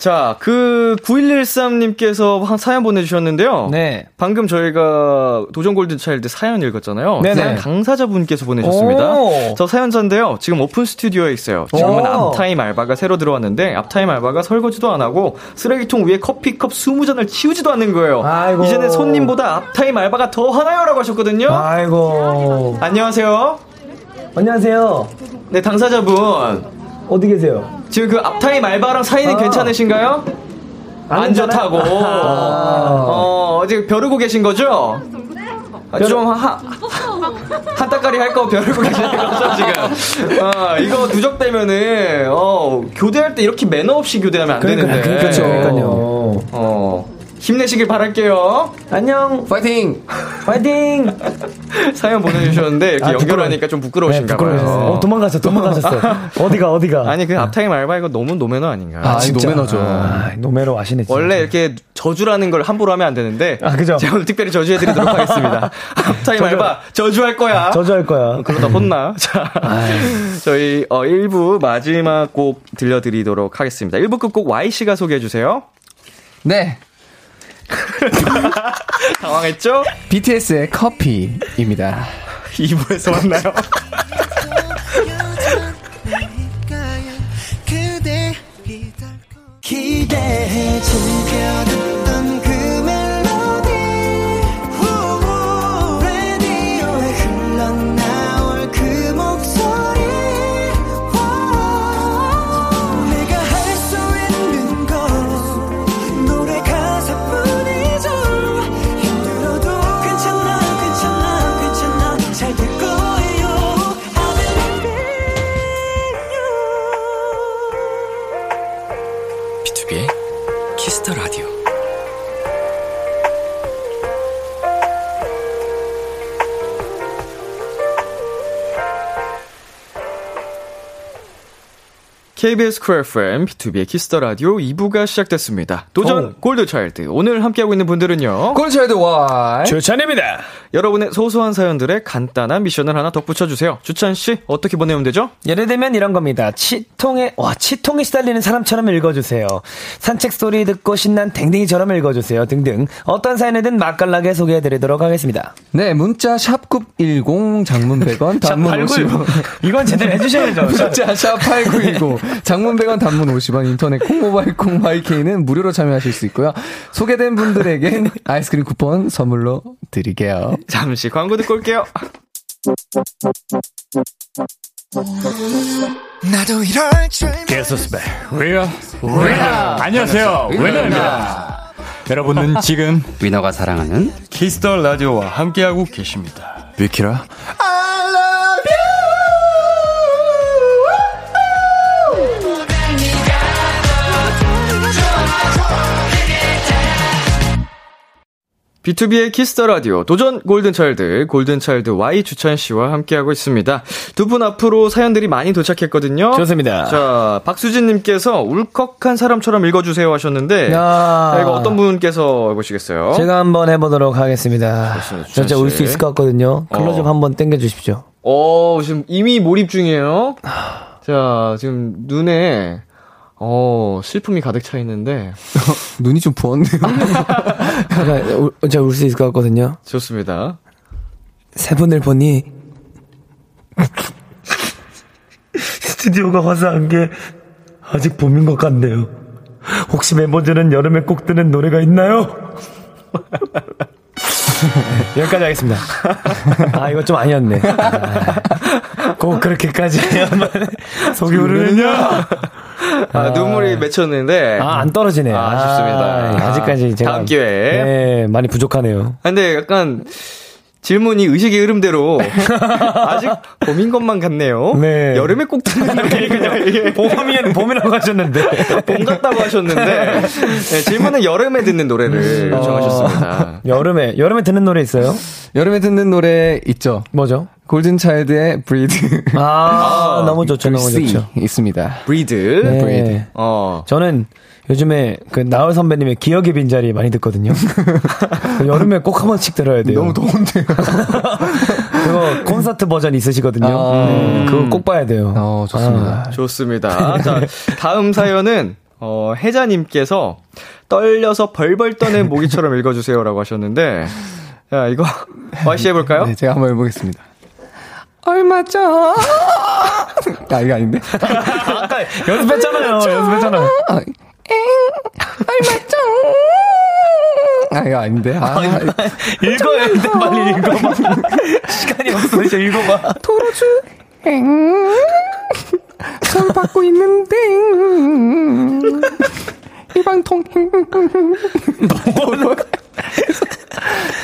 자, 그 9113님께서 한 사연 보내주셨는데요. 네. 방금 저희가 도전 골든 차일드 사연 읽었잖아요. 네네. 사연 당사자분께서 보내셨습니다. 오. 저 사연자인데요. 지금 오픈 스튜디오에 있어요. 지금은 오. 앞타임 알바가 새로 들어왔는데 앞타임 알바가 설거지도 안 하고 쓰레기통 위에 커피컵 20잔을 치우지도 않는 거예요. 아이고. 이제는 손님보다 앞타임 알바가 더 하나요라고 하셨거든요. 아이고. 안녕하세요. 안녕하세요. 네, 당사자분. 어디 계세요? 지금 그 앞타임 알바랑 사이는 아. 괜찮으신가요? 안? 좋다고. 아. 어, 지금 벼르고 계신 거죠? 아, 좀 하, 한따까리 할 거 벼르고 계시는 거죠, 지금? 어, 이거 누적되면은, 어, 교대할 때 이렇게 매너 없이 교대하면 안 되는데. 그렇죠. 그러니까요. 어, 힘내시길 바랄게요. 안녕. 파이팅! 파이팅. 사연 보내주셨는데, 이렇게 아, 연결하니까 좀 부끄러우신가 봐요. 어, 도망가셨어. 도망가셨어. 어디가 어디가? 아니, 그 앞타임 알바 이거 너무 노매너 아닌가요? 아, 진짜. 노매너죠. 아, 노매너 아시네. 진짜. 원래 이렇게 저주라는 걸 함부로 하면 안 되는데. 아, 그죠? 제가 오늘 특별히 저주해드리도록 하겠습니다. 앞타임 저주- 알바 저주할 거야. 저주할 거야. 그러다 혼나. 자, 저희 어 1부 마지막 곡 들려드리도록 하겠습니다. 1부 끝곡 Y씨가 소개해 주세요. 네. 당황했죠? BTS의 커피입니다. 2부에서 만나요. 기대해 즐겨 KBS 쿨 FM, 비투비의 키스 더 라디오 2부가 시작됐습니다. 도전 오. 골든차일드. 오늘 함께하고 있는 분들은요. 골든차일드 Y. 주찬입니다. 여러분의 소소한 사연들의 간단한 미션을 하나 덧붙여주세요. 주찬씨, 어떻게 보내면 되죠? 예를 들면 이런 겁니다. 치통에, 와, 치통에 시달리는 사람처럼 읽어주세요. 산책 소리 듣고 신난 댕댕이처럼 읽어주세요. 등등. 어떤 사연이든 맛깔나게 소개해드리도록 하겠습니다. 네, 문자 샵910 장문 100원, 단문 50원. 이건 제대로 해주셔야죠. 문자 샵8910 장문 100원, 단문 50원, 인터넷 콩, 모바일 콩, 마이케이는 무료로 참여하실 수 있고요. 소개된 분들에겐 아이스크림 쿠폰 선물로 드릴게요. 잠시 광고 듣고 올게요. 나도 이럴 줄 게스트스백 리아 안녕하세요. 위너입니다. 여러분은 지금 위너가 사랑하는 키스 더 라디오와 함께하고 계십니다. 비키라 비투비의 키스 더 라디오 도전 골든차일드 골든차일드 Y 주찬 씨와 함께하고 있습니다. 두 분 앞으로 사연들이 많이 도착했거든요. 좋습니다. 자, 박수진 님께서 울컥한 사람처럼 읽어주세요 하셨는데 야. 자, 이거 어떤 분께서 해보시겠어요? 제가 한번 해보도록 하겠습니다. 좋습니다, 진짜 울 씨. 수 있을 것 같거든요. 클로즈업 어. 한번 땡겨주십시오. 어, 지금 이미 몰입 중이에요. 자, 지금 눈에 어 슬픔이 가득 차 있는데 눈이 좀 부었네요. 제가 울 수 있을 것 같거든요. 좋습니다. 세 분을 보니 스튜디오가 화사한 게 아직 봄인 것 같네요. 혹시 멤버들은 여름에 꼭 뜨는 노래가 있나요? 여기까지 하겠습니다. 아 이거 좀 아니었네. 아, 꼭 그렇게까지 해야만 속이 오르느냐? 아, 눈물이 맺혔는데 아 안 떨어지네. 아, 아쉽습니다. 아, 직까지 제가 다음 기회에. 네 많이 부족하네요. 아, 근데 약간 질문이 의식의 흐름대로 아직 봄인 것만 같네요. 네. 여름에 꼭 듣는 노래군요. 봄이면 봄이라고 하셨는데 봄 같다고 하셨는데 네, 질문은 여름에 듣는 노래를 요청하셨습니다. 여름에 여름에 듣는 노래 있어요? 여름에 듣는 노래 있죠. 뭐죠? 골든차일드의 브리드. 아, 너무 좋죠, 너무 좋죠. 있습니다. 브리드. 네. 어. 저는 요즘에 그 나얼 선배님의 기억의 빈자리 많이 듣거든요. 그 여름에 꼭 한 번씩 들어야 돼요. 너무 더운데요. 그거 콘서트 버전 있으시거든요. 아. 네, 그거 꼭 봐야 돼요. 어, 좋습니다. 아, 좋습니다. 자, 다음 사연은 어, 혜자님께서 떨려서 벌벌 떠는 모기처럼 읽어주세요라고 하셨는데, 자, 이거, 와이씨 해볼까요? 네, 제가 한번 해보겠습니다. 얼마 전. 아, 이거 아닌데? 아까 연습했잖아요. 연습했잖아요. 아, 엥, 얼마 전. 아, 이거 아닌데? 아, 읽어야 돼, 빨리 읽어봐. 시간이 없어, 이제 읽어봐. 도로주, 엥. 전 받고 있는데. 일방통.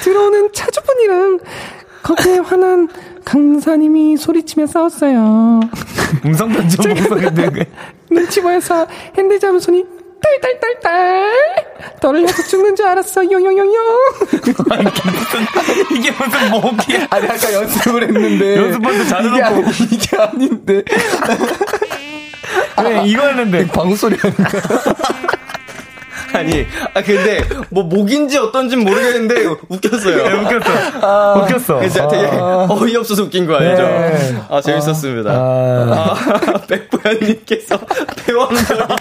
들어오는 차주분이랑 거기에 화난 강사님이 소리치며 싸웠어요. 음성 편집 목소리인데. 눈치 보여서 잡은 손이 딸딸딸딸 떨려서 죽는 줄 알았어 용용용용 이게 무슨 목이야. 아니 아까 연습을 했는데 연습한테 잘해놓고. 이게, 이게 아닌데 왜 이거 했는데. 방구 소리 하니까 아니, 아, 근데, 뭐, 목인지 어떤진 모르겠는데, 웃겼어요. 네, 웃겼어. 웃겼어. 진짜 되게 어이없어서 웃긴 거 알죠? 네. 아, 재밌었습니다. 아. 아, 백보현님께서 배왕별이냐고.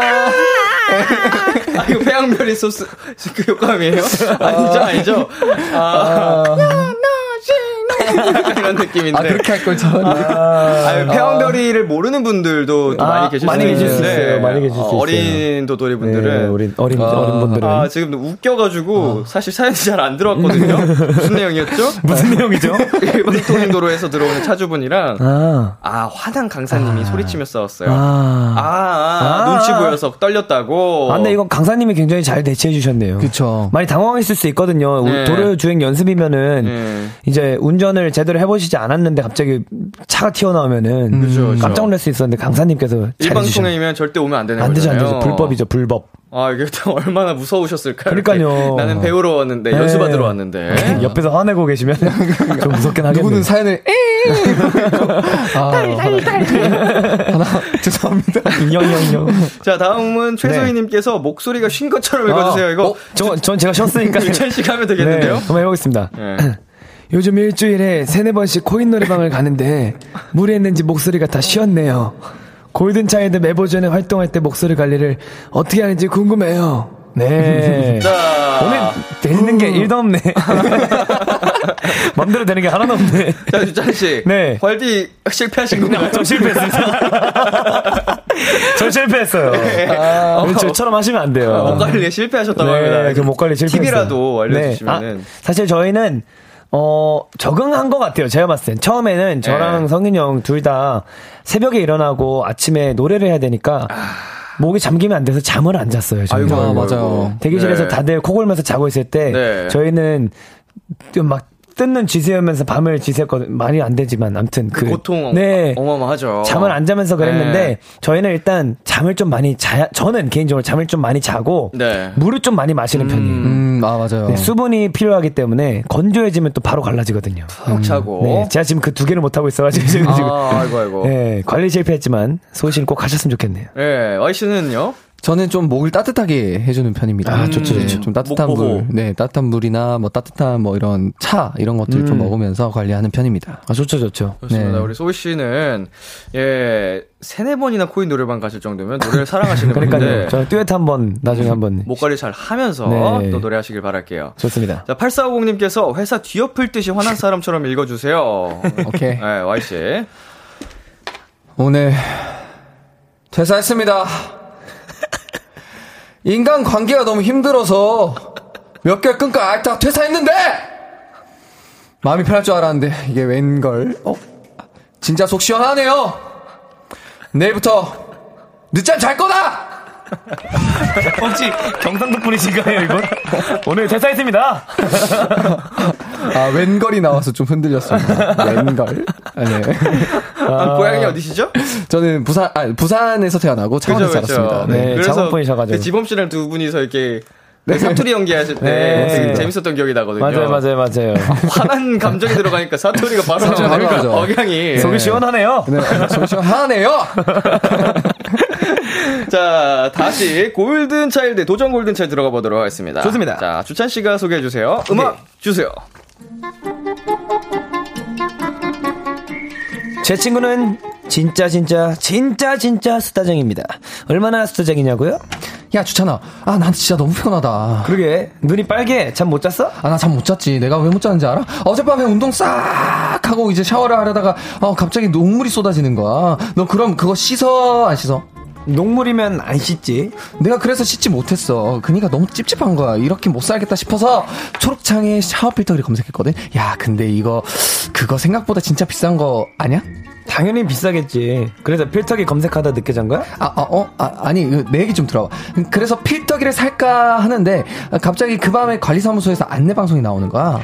아, 이거 배양별이 소스, 그 효과음이에요? 아니죠, 아니죠? 아, 이런 느낌인데. 아 그렇게 할 걸 저는 아, 폐왕별이를 모르는 분들도 또 아, 많이 계실 많이 수 계실 수 있는데, 있어요. 많이 계실 수 어, 있어요. 어린 도토리 네, 분들은 어린, 어린, 어린 분들은. 아, 지금 웃겨가지고, 사실 사연이 잘 안 들어왔거든요? 무슨 내용이었죠? 무슨 내용이죠? 일본 통행도로에서 들어오는 차주분이랑, 아. 아, 화난 강사님이 소리치며 싸웠어요. 아, 아. 아, 아. 눈치 보여서 떨렸다고. 아, 근데 이거 강사님이 굉장히 잘 대처해 주셨네요. 그쵸 많이 당황했을 수 있거든요. 네. 도로 주행 연습이면은 네. 이제 운전을 운전을 제대로 해보시지 않았는데 갑자기 차가 튀어나오면은 그죠. 깜짝 놀랄 수 있었는데 강사님께서 일방통행이면 절대 오면 안 되는 안 되죠, 안. 되죠. 불법이죠, 불법. 아, 이게 또 얼마나 무서우셨을까요? 그러니까요. 나는 배우러 왔는데, 네. 연수받으러 왔는데. 옆에서 화내고 계시면 좀 무섭긴 하겠네요. 누구는 사연을 에이 아, 하나 죄송합니다. 영영영. 자, 다음은 최소희님께서 목소리가 쉰 것처럼 읽어주세요. 이거. 어, 저, 전 제가 쉬었으니까. 유찬 씨가 하면 되겠는데요? 네, 한번 해보겠습니다. 네. 요즘 일주일에 세네 번씩 코인 노래방을 가는데 무리했는지 목소리가 다 쉬었네요. 골든 차일드 매버전에 활동할 때 목소리 관리를 어떻게 하는지 궁금해요. 네. 자, 오늘 되는 게 1도 없네. 맘대로 되는 게 하나도 없네. 자, 유찬 씨. 네. 활디 실패하신 건가요? 저 실패했습니다. 저 실패했어요. 아, 저처럼 하시면 안 돼요. 목 관리에 실패하셨다고 합니다. 네, 그목 관리 실패했어요. 팁이라도 알려주시면은. 네. 아, 사실 저희는 어 적응한 것 같아요. 제가 봤을 땐 처음에는 저랑 네. 성윤이 형둘 다 새벽에 일어나고 아침에 노래를 해야 되니까 목이 잠기면 안 돼서 잠을 안 잤어요. 저희는. 아이고, 아이고, 아, 맞아요. 대기실에서 네. 다들 코 골면서 자고 있을 때 네. 저희는 좀 막 뜯는 쥐새우면서 밤을 지새거든 말이 안 되지만 아무튼 그, 고통 네 어마어마하죠. 잠을 안 자면서 그랬는데 네. 저희는 일단 잠을 좀 많이 자야 저는 개인적으로 잠을 좀 많이 자고 네. 물을 좀 많이 마시는 편이에요. 음, 아 맞아요. 네, 수분이 필요하기 때문에 건조해지면 또 바로 갈라지거든요. 푹 자고. 네, 제가 지금 그 두 개를 못 하고 있어가지고 지금 지금 아, 아이고, 아이고. 네, 관리 실패했지만 소신 꼭 하셨으면 좋겠네요. 네, 와이씨는요? 저는 좀 목을 따뜻하게 해주는 편입니다. 아, 좋죠, 네, 좋죠. 좀 따뜻한. 물, 네, 따뜻한 물이나 뭐 따뜻한 뭐 이런 차 이런 것들 좀 먹으면서 관리하는 편입니다. 아 좋죠 좋죠. 좋습니다. 네. 우리 소희 씨는 예 세네 번이나 코인 노래방 가실 정도면 노래를 사랑하시는 그러니까요. 분인데 저 듀엣 한번 나중에 한번 목 관리 잘 하면서 네. 또 노래하시길 바랄게요. 좋습니다. 자 8450님께서 회사 뒤엎을 듯이 화난 사람처럼 읽어주세요. 오케이. 네, 와이 씨. 오늘 퇴사했습니다. 인간 관계가 너무 힘들어서 몇 개월 끊고 알딱 퇴사했는데 마음이 편할 줄 알았는데 이게 웬걸? 어? 진짜 속 시원하네요. 내일부터 늦잠 잘 거다. 혹시 경상도 분이신가요 이건? 오늘 퇴사했습니다. 아 웬걸이 나와서 좀 흔들렸습니다. 웬걸? 아, 네. 아, 고향이 어디시죠? 저는 부산 아, 부산에서 태어나고 창원에서 살았습니다. 네. 네, 그래서 창원분이셔가지고. 그 지범 씨랑 두 분이서 이렇게 그 사투리 연기하실 때 네. 되게 재밌었던 기억이 나거든요. 맞아요 맞아요 맞아요. 화난 감정이 들어가니까 사투리가 바로 나오니까. 억양이. 속이 시원하네요. 네, 속 시원하네요. 자, 다시 골든 차일드 도전 골든 차일드 들어가 보도록 하겠습니다. 좋습니다. 자, 주찬 씨가 소개해 주세요. 음악 주세요. 제 친구는 진짜 진짜 진짜 진짜 스타쟁입니다. 얼마나 스타쟁이냐고요? 야 주찬아, 아난 진짜 너무 피곤하다. 그러게 눈이 빨개 잠 못 잤어? 아 나 잠 못 잤지. 내가 왜 못 잤는지 알아? 어젯밤에 운동 싹 하고 이제 샤워를 하려다가 어 갑자기 녹물이 쏟아지는 거야. 너 그럼 그거 씻어 안 씻어? 녹물이면 안 씻지. 내가 그래서 씻지 못했어. 그니까 너무 찝찝한 거야. 이렇게 못 살겠다 싶어서 초록창에 샤워 필터를 검색했거든. 야, 근데 이거 그거 생각보다 진짜 비싼 거 아니야? 당연히 비싸겠지. 그래서 필터기 검색하다 늦게 잔 거야? 아, 아, 어, 아, 아니, 그, 내 얘기 좀 들어봐. 그래서 필터기를 살까 하는데, 아, 갑자기 그 밤에 관리사무소에서 안내 방송이 나오는 거야.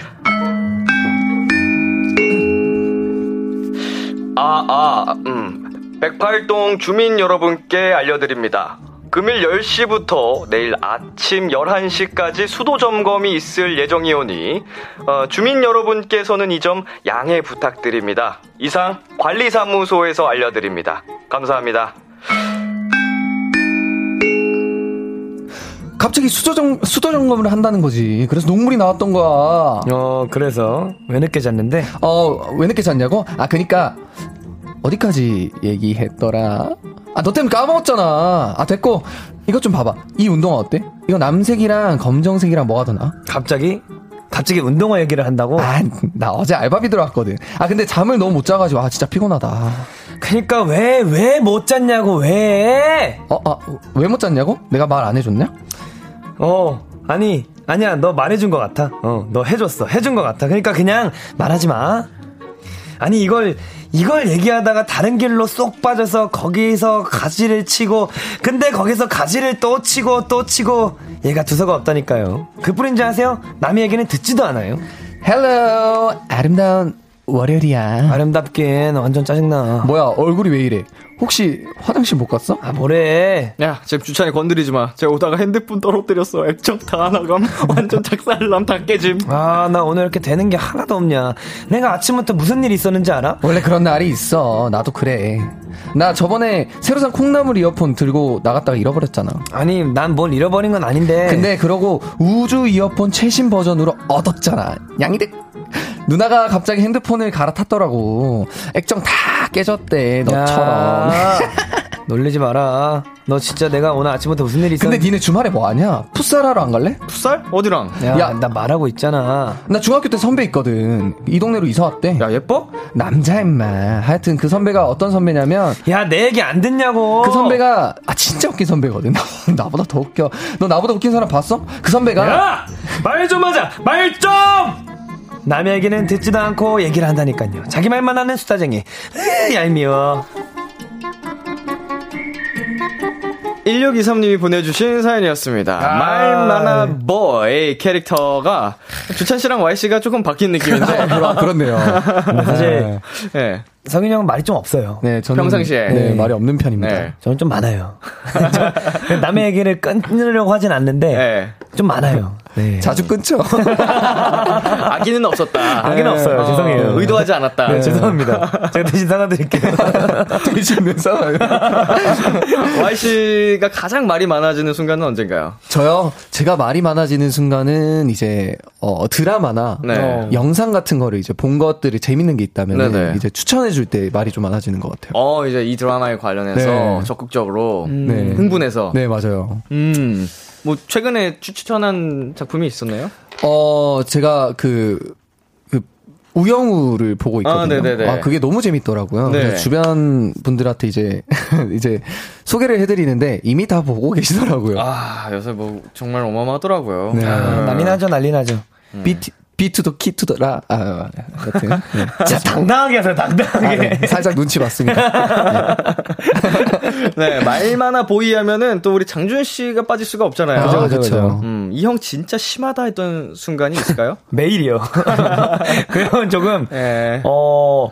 아, 아, 음. 108동 주민 여러분께 알려드립니다. 금일 10시부터 내일 아침 11시까지 수도 점검이 있을 예정이오니 어, 주민 여러분께서는 이 점 양해 부탁드립니다. 이상 관리사무소에서 알려드립니다. 감사합니다. 갑자기 수도점, 수도 점검을 한다는 거지. 그래서 녹물이 나왔던 거야. 어, 그래서 왜 늦게 잤는데? 어, 왜 늦게 잤냐고? 아, 그니까, 어디까지 얘기했더라? 아, 너 때문에 까먹었잖아. 아, 됐고, 이것 좀 봐봐. 이 운동화 어때? 이거 남색이랑 검정색이랑 뭐가 더 나아? 갑자기? 갑자기 운동화 얘기를 한다고? 아, 나 어제 알바비 들어왔거든. 아, 근데 잠을 너무 못 자가지고, 아, 진짜 피곤하다. 그니까 왜, 왜 못 잤냐고, 왜? 어, 아, 왜 못 잤냐고? 내가 말 안 해줬냐? 어, 아니, 아니야, 너 말해준 것 같아. 어, 너 해줬어. 해준 것 같아. 그러니까 그냥 말하지 마. 아니, 이걸, 이걸 얘기하다가 다른 길로 쏙 빠져서 거기서 가지를 치고, 근데 거기서 가지를 또 치고 또 치고, 얘가 두서가 없다니까요. 그 뿐인지 아세요? 남의 얘기는 듣지도 않아요. Hello, 아름다운 월요일이야. 아름답긴 완전 짜증나. 뭐야, 얼굴이 왜 이래? 혹시 화장실 못 갔어? 아, 뭐래. 야, 지금 주찬이 건드리지 마. 제가 오다가 핸드폰 떨어뜨렸어. 액정 다 나감. 완전 작살남 다 깨짐. 아, 나 오늘 이렇게 되는 게 하나도 없냐. 내가 아침부터 무슨 일이 있었는지 알아? 원래 그런 날이 있어. 나도 그래. 나 저번에 새로 산 콩나물 이어폰 들고 나갔다가 잃어버렸잖아. 아니, 난 뭘 잃어버린 건 아닌데. 근데 그러고 우주 이어폰 최신 버전으로 얻었잖아. 양이득. 누나가 갑자기 핸드폰을 갈아탔더라고. 액정 다 깨졌대. 너처럼. 야, 놀리지 마라. 너 진짜 내가 오늘 아침부터 무슨 일이 근데 있었는지. 니네 주말에 뭐 하냐? 풋살하러 안 갈래? 풋살? 어디랑? 야, 야. 나 말하고 있잖아. 나 중학교 때 선배 있거든. 이 동네로 이사 왔대. 야, 예뻐? 남자 임마. 하여튼 그 선배가 어떤 선배냐면 야, 내 얘기 안 듣냐고. 그 선배가 아 진짜 웃긴 선배거든. 나보다 더 웃겨. 너 나보다 웃긴 사람 봤어? 그 선배가 야! 말 좀 하자! 말 좀! 남의 얘기는 듣지도 않고 얘기를 한다니까요. 자기 말만 하는 수다쟁이. 에이, 얄미워. 1623님이 보내주신 사연이었습니다. 말 많아 보이 캐릭터가 주찬 씨랑 Y 씨가 조금 바뀐 느낌인데. 그러, 그렇네요. 사실 네. 성윤이 형은 말이 좀 없어요. 네, 저는 평상시에. 네, 말이 없는 편입니다. 네. 저는 좀 많아요. 저- 남의 얘기를 끊으려고 하진 않는데 네. 좀 많아요. 네. 자주 끊죠. 아기는 없었다. 아기는 없어요. 죄송해요. 의도하지 않았다. 네, 죄송합니다. 제가 대신 사과드릴게요. 되시는 사람. Y 씨가 가장 말이 많아지는 순간은 언젠가요? 저요. 제가 말이 많아지는 순간은 이제 어, 드라마나 네. 어, 영상 같은 거를 이제 본 것들이 재밌는 게 있다면 네네. 이제 추천해 줄 때 말이 좀 많아지는 것 같아요. 어, 이제 이 드라마에 관련해서 네. 적극적으로 네. 흥분해서. 네, 맞아요. 음. 뭐 최근에 추천한 작품이 있었나요? 어, 제가 그, 그 우영우를 보고 있거든요. 아, 네네네. 아, 그게 너무 재밌더라고요. 네. 주변 분들한테 이제, 이제 소개를 해드리는데 이미 다 보고 계시더라고요. 아, 요새 뭐 정말 어마어마하더라고요. 네. 아, 난리 나죠, 난리 나죠. 비트, 비투더 키투더라. 아, 여튼. 네. 진짜 당당하게 하세요, 당당하게. 아, 네. 살짝 눈치 봤습니다. 네, 말 많아 보이 하면은 또 우리 장준 씨가 빠질 수가 없잖아요. 그죠, 그죠, 그죠. 음, 이 형 진짜 심하다 했던 순간이 있을까요? 매일이요. 그러면 조금, 예. 어,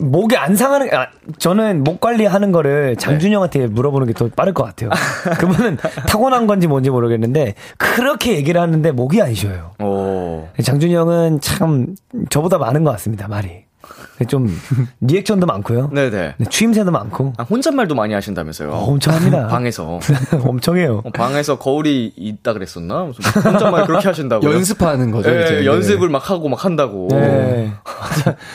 목이 안 상하는, 아, 저는 목 관리하는 거를 장준이 형한테 물어보는 게 더 빠를 것 같아요. 그분은 타고난 건지 뭔지 모르겠는데, 그렇게 얘기를 하는데 목이 안 쉬어요. 오. 장준이 형은 참, 저보다 많은 것 같습니다, 말이. 좀, 리액션도 많고요. 네네. 네, 추임새도 많고. 아, 혼잣말도 많이 하신다면서요? 어, 엄청 합니다. 방에서. 엄청 해요. 어, 방에서 거울이 있다 그랬었나? 무슨 혼잣말 그렇게 하신다고요? 연습하는 거죠. 예, 이제. 연습을 막 하고 막 한다고. 네.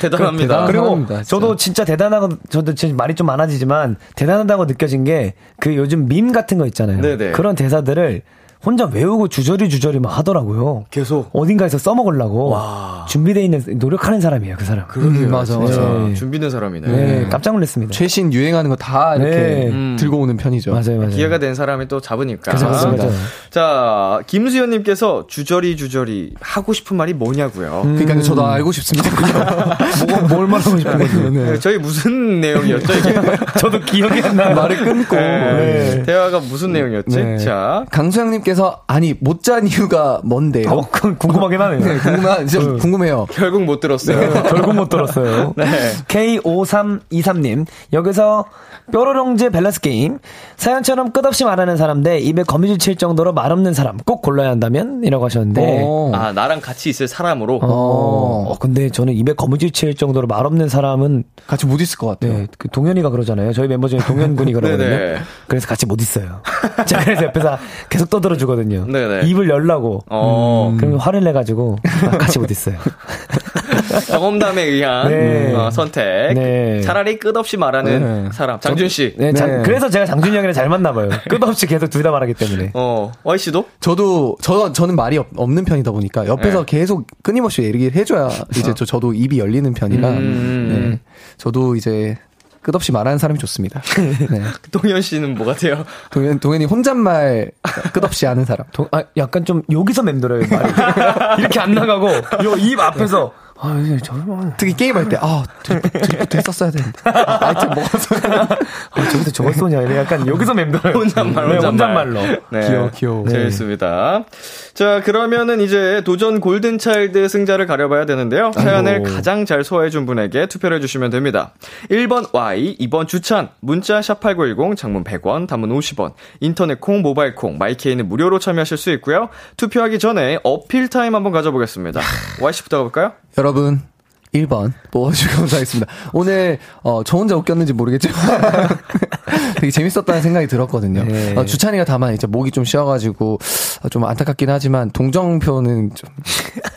대단합니다. 그리고 사람입니다, 진짜. 저도 진짜 대단하고 저도 진짜 말이 좀 많아지지만 대단하다고 느껴진 게 그 요즘 밈 같은 거 있잖아요. 네네. 그런 대사들을 혼자 외우고 주저리 주저리 막 하더라고요. 계속. 어딘가에서 써먹으려고 와. 준비돼 있는 노력하는 사람이에요, 그 사람. 음, 맞아, 맞아. 네. 준비된 사람이네. 네, 깜짝 놀랐습니다. 최신 유행하는 거 다 이렇게 네. 음. 들고 오는 편이죠. 맞아요, 맞아요. 기회가 된 사람이 또 잡으니까. 그죠, 그죠. 자, 김수현님께서 주저리 주저리 하고 싶은 말이 뭐냐고요. 그러니까 저도 알고 싶습니다. 뭐, 뭘 말하고 싶은 거죠? 네, 저희 무슨 내용이었죠, 이게? 저도 기억이 안 나요. 말을 끊고. 네. 대화가 무슨 내용이었지? 네. 자. 강수영님께서 아니 못 잔 이유가 뭔데요? 어, 그건 궁금하긴 하네요. 네, 궁금한 진짜 궁금해요. 결국 못 들었어요. 결국 못 들었어요. 네. K5323님, 여기서 뾰로롱즈 밸런스 게임. 사연처럼 끝없이 말하는 사람 대 입에 거미줄 칠 정도로 말 없는 사람 꼭 골라야 한다면? 이라고 하셨는데. 어. 아, 나랑 같이 있을 사람으로. 어, 어, 근데 저는 입에 거미줄 칠 정도로 말 없는 사람은, 같이 못 있을 것 같아요. 네, 그 동현이가 그러잖아요. 저희 멤버 중에 동현 군이 그러거든요. 네네. 그래서 같이 못 있어요. 제가 그래서 옆에서 계속 떠들어 주 거든요. 네네. 입을 열라고. 어, 그러면 화를 내가지고 같이 못 있어요. 경험담에 의한 네. 어, 선택. 네. 차라리 끝없이 말하는 네. 사람. 장준 씨. 네, 장- 네. 그래서 제가 장준이 형이랑 잘 맞나 봐요. 끝없이 계속 둘 다 말하기 때문에. 어, Y 씨도? 저도 저 저는 말이 없, 는 편이다 보니까 옆에서 네. 계속 끊임없이 얘기를 해줘야 이제 저 저도 입이 열리는 편이라 음. 네. 저도 이제 끝없이 말하는 사람이 좋습니다. 네. 동현 씨는 뭐 같아요? 동현 동현이 혼잣말 끝없이 하는 사람. 도- 아, 약간 좀 여기서 맴돌아요, 말이. 이렇게 안 나가고, 요 입 앞에서 아, 이게 저만. 특히 게임할 때, 아, 드리프트 했었어야 되는데. 아, 아이템 먹어서. 아, 저기서 저걸 쏘냐. 이래 약간 여기서 맴돌아요. 혼잣말, 네, 혼잣말. 혼잣말로. 네. 귀여워, 귀여워. 재밌습니다. 자, 그러면은 이제 도전 골든차일드 승자를 가려봐야 되는데요. 사연을 가장 잘 소화해준 분에게 투표를 해주시면 됩니다. 1번 Y, 2번 주찬, 문자 샵8910, 장문 100원, 단문 50원, 인터넷 콩, 모바일 콩, 마이케이는 무료로 참여하실 수 있고요. 투표하기 전에 어필 타임 한번 가져보겠습니다. Y씨부터 가볼까요? 여러분, 1번 뽑아주시면 감사하겠습니다. 오늘, 어, 저 혼자 웃겼는지 모르겠지만, 되게 재밌었다는 생각이 들었거든요. 네. 어, 주찬이가 다만 이제 목이 좀 쉬어가지고, 어, 좀 안타깝긴 하지만, 동정표는 좀,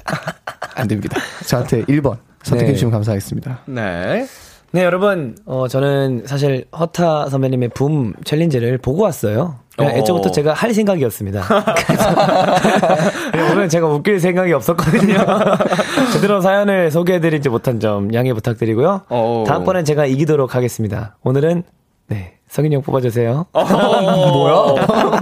안 됩니다. 저한테 1번 선택해 주시면 감사하겠습니다. 네. 네, 여러분, 어, 저는 사실 허타 선배님의 붐 챌린지를 보고 왔어요. 애초부터 제가 할 생각이었습니다. 그래서 오늘 제가 웃길 생각이 없었거든요. 제대로 사연을 소개해드리지 못한 점 양해 부탁드리고요. 어. 다음번엔 제가 이기도록 하겠습니다. 오늘은 네 성윤이 형 뽑아주세요. 뭐야?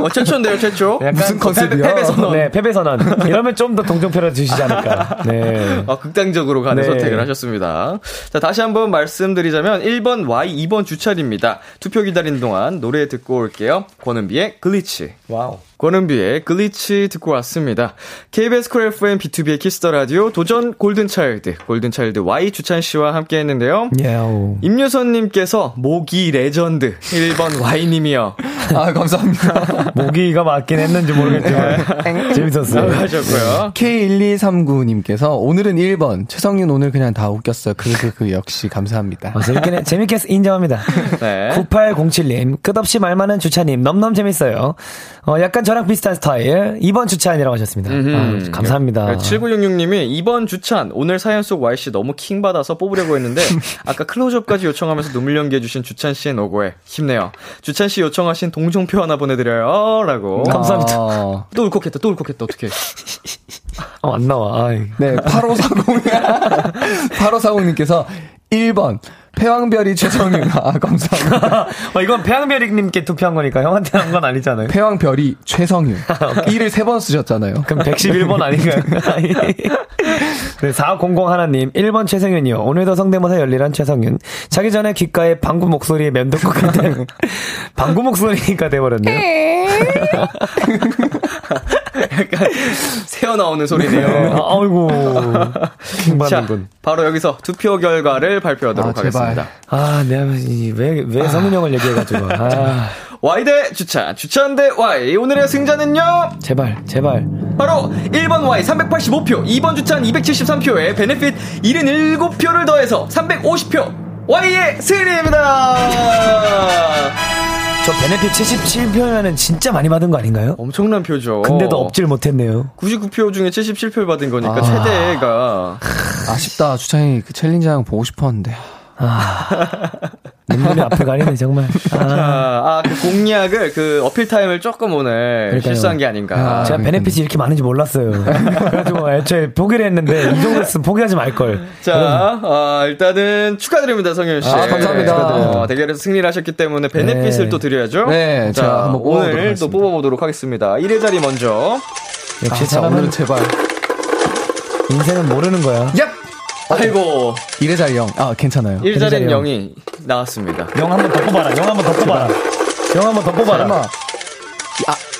어, 최초인데요, 최초? 무슨 컨셉이야? 패배 선언. 네, 패배 선언. 이러면 좀 더 동정표를 주시지 않을까. 네. 아, 극단적으로 가는 네. 선택을 하셨습니다. 자, 다시 한번 말씀드리자면 1번 Y, 2번 주찬입니다. 투표 기다리는 동안 노래 듣고 올게요. 권은비의 글리치. 와우. 권은비의 글리치 듣고 왔습니다. KBS 쿨 FM 비투비의 키스 더 라디오 도전 골든차일드, 골든차일드 Y 주찬 씨와 함께 했는데요. 야우. 임유선 님께서 모기 레전드 1번 Y님이요. 아, 감사합니다. 모기가 맞긴 했는지 모르겠지만 재밌었어요. 하셨고요. K1239 님께서 오늘은 1번, 최성윤 오늘 그냥 다 웃겼어요. 그, 그, 그, 역시 감사합니다. 어, 재밌긴 해. 재밌게 인정합니다. 네. 9807님, 끝없이 말 많은 주차님, 넘넘 재밌어요. 어, 약간 저랑 비슷한 스타일. 2번 주차님이라고 하셨습니다. 아, 감사합니다. 7966님이 2번 주찬 오늘 사연 속 Y씨 너무 킹받아서 뽑으려고 했는데 아까 클로즈업까지 요청하면서 눈물 연기해주신 주찬 씨의 노고에 힘내요. 주찬 씨 요청하신 동정표 하나 보내드려요. 라고. 감사합니다. 아, 또 울컥했다, 또 울컥했다, 어떡해. 어, 안 나와. 아이. 네, 8540. 8540님께서 1번, 패왕별이 최성윤. 아, 감사합니다. 어, 이건 배양별이님께 투표한 거니까 형한테 한 건 아니잖아요. 패왕별이 최성윤. 1을 3번 쓰셨잖아요. 그럼 111번 아닌가요? 네, 4500 하나님, 1번 최성윤이요. 오늘도 성대모사 열리란 최성윤. 자기 전에 귓가에 방구 목소리에 것 같은 방구 목소리가 돼버렸네요. 새어 나오는 소리네요. 아, 아이고. 자, 킹받는군. 바로 여기서 투표 결과를 발표하도록 아, 제발. 하겠습니다. 아, 내가 이- 왜, 왜 성윤 형을 얘기해가지고. 아, Y 대 주찬, 주찬 대 Y. 오늘의 승자는요? 제발, 제발. 바로 1번 Y 385표, 2번 주찬 273표에 베네핏 77표를 더해서 350표. Y의 승리입니다. 저 benefit 77표면은 진짜 많이 받은 거 아닌가요? 엄청난 표죠. 근데도 엎질 못했네요. 99표 중에 77표를 받은 거니까 아. 최대가 아쉽다. 주찬이 그 challenge랑 보고 싶었는데. 눈물이 앞을 가리네, 정말. 아, 아, 아, 그 공략을 그 어필 타임을 조금 오늘 그러니까요. 실수한 게 아닌가. 아, 제가 benefit이 이렇게 많은지 몰랐어요. 그래가지고 애초에 포기를 했는데 이 정도였으면 포기하지 말 걸. 자, 아, 일단은 축하드립니다, 성현 씨. 아, 감사합니다. 어, 대결에서 승리를 하셨기 때문에 베네핏을 네. 또 드려야죠. 네, 자, 제가 한번 오늘 또. 뽑아보도록 하겠습니다. 1회 자리 먼저. 역시 아, 자, 오늘은 제발. 인생은 모르는 거야. 얍! 아이고, 1회 자리 0. 아, 괜찮아요. 1자리는 영. 0이 나왔습니다. 영한번 더 뽑아라. 영한번 더 뽑아라. 영한번 더 뽑아라. 설마.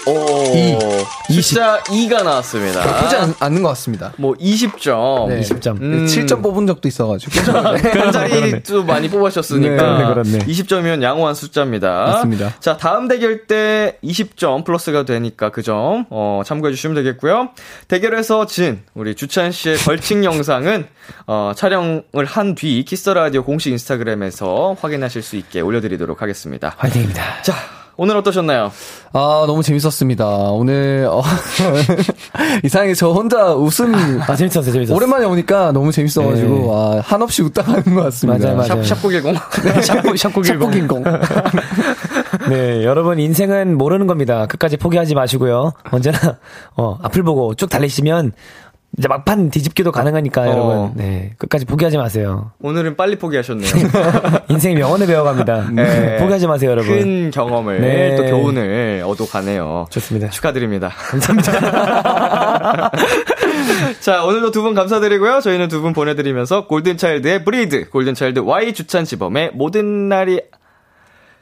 오, 이. 숫자 2가 나왔습니다. 나쁘지 않, 않는 것 같습니다. 뭐 20점. 네. 20점. 음. 7점 뽑은 적도 있어가지고. 한 자리도 많이 뽑으셨으니까 네, 그렇네, 그렇네. 20점이면 양호한 숫자입니다. 맞습니다. 자, 다음 대결 때 20점 플러스가 되니까 그 점 어, 참고해 주시면 되겠고요. 대결에서 진 우리 주찬 씨의 벌칙 영상은 어, 촬영을 한 뒤 키스 라디오 공식 인스타그램에서 확인하실 수 있게 올려드리도록 하겠습니다. 화이팅입니다. 자, 오늘 어떠셨나요? 아, 너무 재밌었습니다. 오늘, 어, 이상하게 저 혼자 웃음, 아, 재밌었어요, 재밌었어요. 오랜만에 오니까 너무 재밌어가지고, 아, 한없이 웃다가 하는 것 같습니다. 맞아요, 맞아요. 샵, 샵910. 샵, 샵샵 긴공. 네, 여러분 인생은 모르는 겁니다. 끝까지 포기하지 마시고요. 언제나 어, 앞을 보고 쭉 달리시면 이제 막판 뒤집기도 가능하니까 어. 여러분. 네, 끝까지 포기하지 마세요. 오늘은 빨리 포기하셨네요. 인생 명언을 배워갑니다. 네. 포기하지 마세요, 여러분. 큰 경험을 네. 또 교훈을 얻어가네요. 좋습니다. 축하드립니다. 감사합니다. 자, 오늘도 두 분 감사드리고요. 저희는 두 분 보내드리면서 골든차일드의 브리드, 골든차일드 Y 주찬 지범의 모든 날이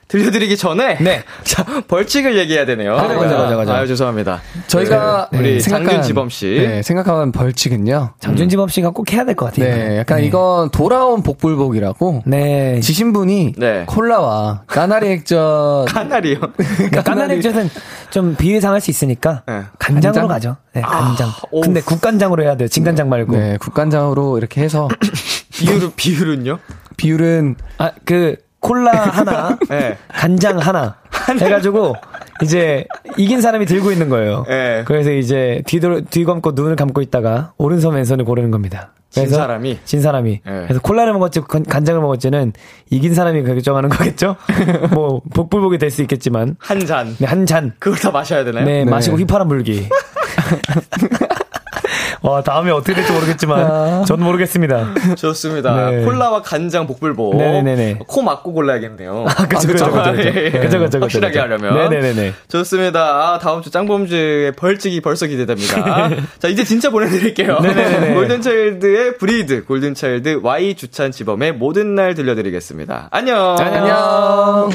들려드리기 전에 네. 자 벌칙을 얘기해야 되네요. 맞아, 맞아, 맞아, 맞아. 아유 죄송합니다. 저희가 네, 우리 생각한- 장균지범 씨. 네, 생각한 벌칙은요. 장준지범 씨가 꼭 해야 될 것 같아요. 네, 약간 이건 돌아온 복불복이라고. 네. 지신 분이 네. 콜라와 까나리 액젓 하나리요. 그러니까 까나리 액젓은 좀 비위상할 수 있으니까 네. 간장으로 간장? 가죠. 네, 간장. 오우. 근데 국간장으로 해야 돼요. 진간장 말고. 네, 국간장으로 이렇게 해서 비율은 비율은요? 비율은 아, 그 콜라 하나, 네. 간장 하나 해가지고 이제 이긴 사람이 들고 있는 거예요. 네. 그래서 이제 뒤돌 뒤감고 눈을 감고 있다가 오른손 왼손을 고르는 겁니다. 진 사람이? 진 사람이 네. 그래서 콜라를 먹었지 간- 간장을 먹었지는 이긴 사람이 결정하는 거겠죠. 뭐 복불복이 될 수 있겠지만 한 잔. 네, 한 잔. 그걸 다 마셔야 되나요? 네, 네. 마시고 휘파람 불기. 와, 다음에 어떻게 될지 모르겠지만, 전 모르겠습니다. 좋습니다. 네. 콜라와 간장 복불복. 네네네. 코 막고 골라야겠네요. 그쵸, 그쵸, 그쵸, 그쵸. 그쵸, 그쵸, 그쵸, 확실하게. 하려면. 네네네네. 좋습니다. 아, 다음 주 짱범주의 벌칙이 벌써 기대됩니다. 자, 이제 진짜 보내드릴게요. 네네네. 골든차일드의 브리드, 골든차일드 Y 주찬 지범의 모든 날 들려드리겠습니다. 안녕. 안녕.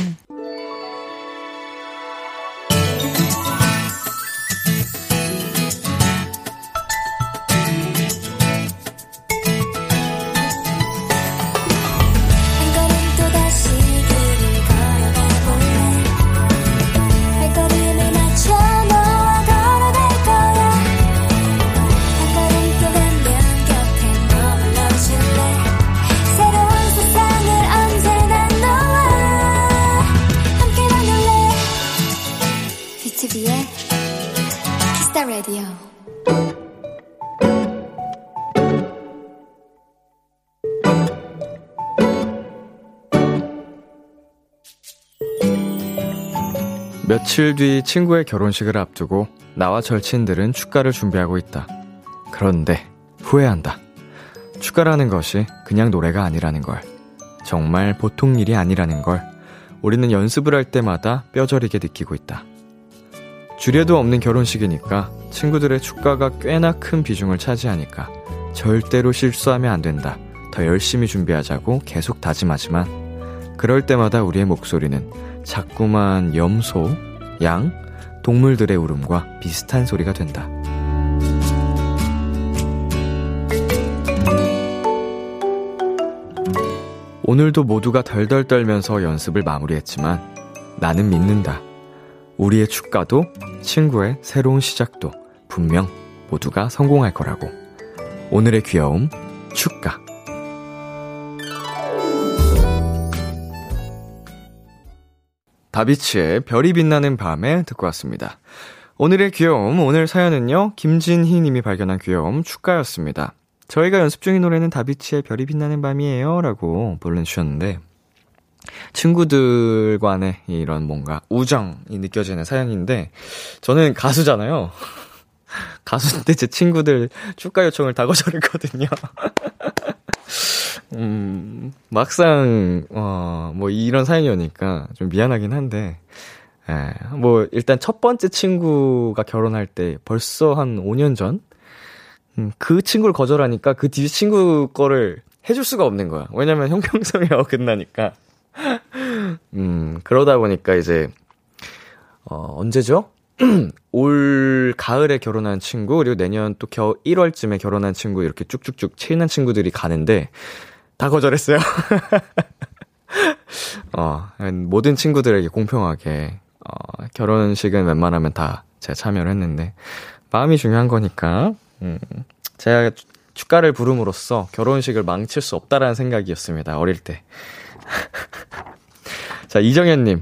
며칠 뒤 친구의 결혼식을 앞두고 나와 절친들은 축가를 준비하고 있다. 그런데 후회한다. 축가라는 것이 그냥 노래가 아니라는 걸. 정말 보통 일이 아니라는 걸 우리는 연습을 할 때마다 뼈저리게 느끼고 있다. 주례도 없는 결혼식이니까 친구들의 축가가 꽤나 큰 비중을 차지하니까 절대로 실수하면 안 된다. 더 열심히 준비하자고 계속 다짐하지만 그럴 때마다 우리의 목소리는 자꾸만 염소, 양, 동물들의 울음과 비슷한 소리가 된다. 오늘도 모두가 덜덜 떨면서 연습을 마무리했지만 나는 믿는다. 우리의 축가도 친구의 새로운 시작도 분명 모두가 성공할 거라고. 오늘의 귀여움, 축가. 다비치의 별이 빛나는 밤에 듣고 왔습니다. 오늘의 귀여움, 오늘 사연은요, 김진희 님이 발견한 귀여움 축가였습니다. 저희가 연습 중인 노래는 다비치의 별이 빛나는 밤이에요. 라고 보내주셨는데, 친구들 간의 이런 뭔가 우정이 느껴지는 사연인데, 저는 가수잖아요. 가수인데 제 친구들 축가 요청을 다 거절했거든요. 음, 막상, 어, 뭐, 이런 사연이 오니까 좀 미안하긴 한데, 예, 뭐, 일단 첫 번째 친구가 결혼할 때 벌써 한 5년 전? 음, 그 친구를 거절하니까 그 뒤 친구 거를 해줄 수가 없는 거야. 왜냐면 형평성이 어긋나니까. 음, 그러다 보니까 이제, 어, 언제죠? 올 가을에 결혼한 친구, 그리고 내년 또 겨, 1월쯤에 결혼한 친구, 이렇게 쭉쭉쭉 친한 친구들이 가는데, 다 거절했어요. 어, 모든 친구들에게 공평하게, 어, 결혼식은 웬만하면 다 제가 참여를 했는데, 마음이 중요한 거니까, 음, 제가 축- 축가를 부름으로써 결혼식을 망칠 수 없다라는 생각이었습니다. 어릴 때. 자, 이정현님.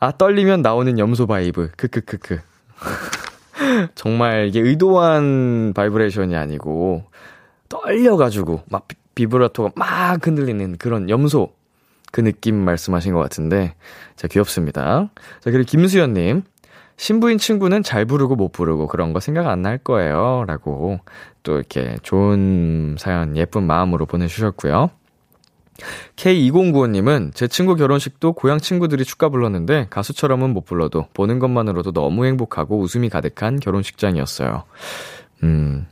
아, 떨리면 나오는 염소 바이브. 크크크크. 정말 이게 의도한 바이브레이션이 아니고, 떨려가지고, 막 비- 비브라토가 막 흔들리는 그런 염소. 그 느낌 말씀하신 것 같은데, 자, 귀엽습니다. 자, 그리고 김수현님. 신부인 친구는 잘 부르고 못 부르고 그런 거 생각 안 날 거예요. 라고 또 이렇게 좋은 사연 예쁜 마음으로 보내주셨고요. K2095님은 제 친구 결혼식도 고향 친구들이 축가 불렀는데 가수처럼은 못 불러도 보는 것만으로도 너무 행복하고 웃음이 가득한 결혼식장이었어요. 음,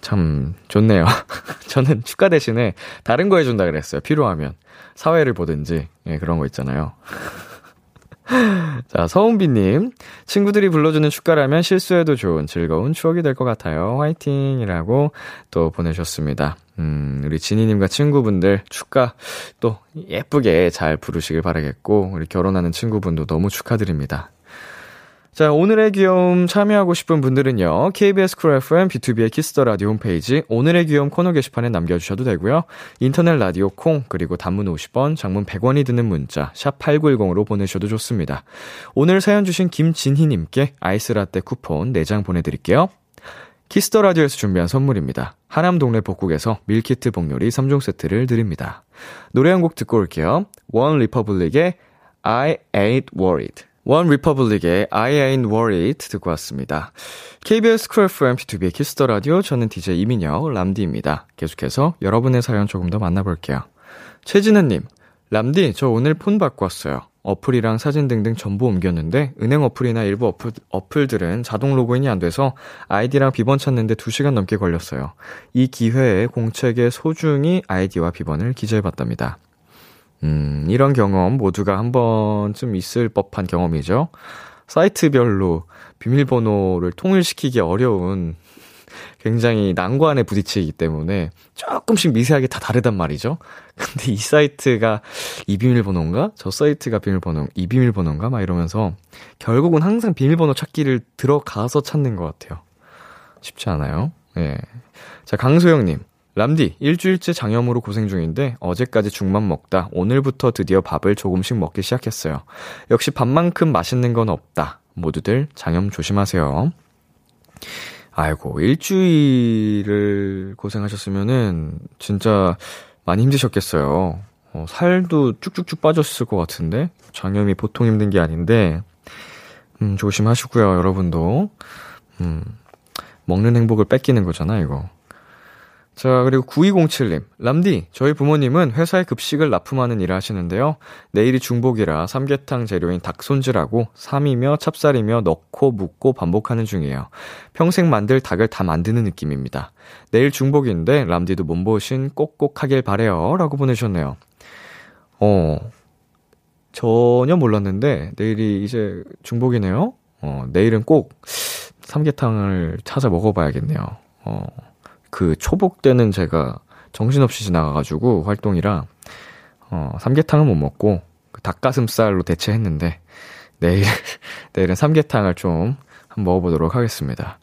참 좋네요. 저는 축가 대신에 다른 거 해준다 그랬어요. 필요하면. 사회를 보든지, 예, 그런 거 있잖아요. 자, 서은비님. 친구들이 불러주는 축가라면 실수해도 좋은 즐거운 추억이 될 것 같아요. 화이팅! 이라고 또 보내셨습니다. 음, 우리 지니님과 친구분들 축가 또 예쁘게 잘 부르시길 바라겠고, 우리 결혼하는 친구분도 너무 축하드립니다. 자, 오늘의 귀여움 참여하고 싶은 분들은요, KBS 쿨 FM B2B의 키스터 라디오 홈페이지 오늘의 귀여움 코너 게시판에 남겨 주셔도 되고요. 인터넷 라디오 콩, 그리고 단문 50원, 장문 100원이 드는 문자, 샵 8910으로 보내셔도 좋습니다. 오늘 사연 주신 김진희 님께 아이스 라떼 쿠폰 4장 보내 드릴게요. Kiss the Radio에서 준비한 선물입니다. 하남 동네 복국에서 밀키트 복요리 3종 세트를 드립니다. 노래 한 곡 듣고 올게요. OneRepublic의 I ain't worried. OneRepublic의 I ain't worried 듣고 왔습니다. KBS 쿨 FM P2B의 키스터 라디오 저는 DJ 이민혁 람디입니다. 계속해서 여러분의 사연 조금 더 만나볼게요. 최진은님, 람디 저 오늘 폰 바꿔 왔어요. 어플이랑 사진 등등 전부 옮겼는데 은행 어플이나 일부 어플, 어플들은 자동 로그인이 안 돼서 아이디랑 비번 찾는데 2시간 넘게 걸렸어요. 이 기회에 공책에 소중히 아이디와 비번을 기재해봤답니다. 음, 이런 경험 모두가 한 번쯤 있을 법한 경험이죠. 사이트별로 비밀번호를 통일시키기 어려운 굉장히 난관에 부딪히기 때문에 조금씩 미세하게 다 다르단 말이죠. 근데 이 사이트가 이 비밀번호인가? 저 사이트가 비밀번호, 이 비밀번호인가? 막 이러면서 결국은 항상 비밀번호 찾기를 들어가서 찾는 것 같아요. 쉽지 않아요. 예. 자, 강소영님. 람디, 일주일째 장염으로 고생 중인데 어제까지 죽만 먹다 오늘부터 드디어 밥을 조금씩 먹기 시작했어요. 역시 밥만큼 맛있는 건 없다. 모두들 장염 조심하세요. 아이고, 일주일을 고생하셨으면은 진짜 많이 힘드셨겠어요. 어, 살도 쭉쭉쭉 빠졌을 것 같은데 장염이 보통 힘든 게 아닌데 음, 조심하시고요, 여러분도. 음, 먹는 행복을 뺏기는 거잖아, 이거. 자, 그리고 9207님. 람디, 저희 부모님은 회사에 급식을 납품하는 일을 하시는데요. 내일이 중복이라 삼계탕 재료인 닭 손질하고 삼이며 찹쌀이며 넣고 묻고 반복하는 중이에요. 평생 만들 닭을 다 만드는 느낌입니다. 내일 중복인데 람디도 몸보신 꼭꼭 하길 바래요. 라고 보내셨네요. 어, 전혀 몰랐는데 내일이 이제 중복이네요. 어, 내일은 꼭 삼계탕을 찾아 먹어봐야겠네요. 어. 그 초복 때는 제가 정신없이 지나가가지고 활동이라 어, 삼계탕은 못 먹고 그 닭가슴살로 대체했는데 내일 내일은 삼계탕을 좀 한번 먹어보도록 하겠습니다.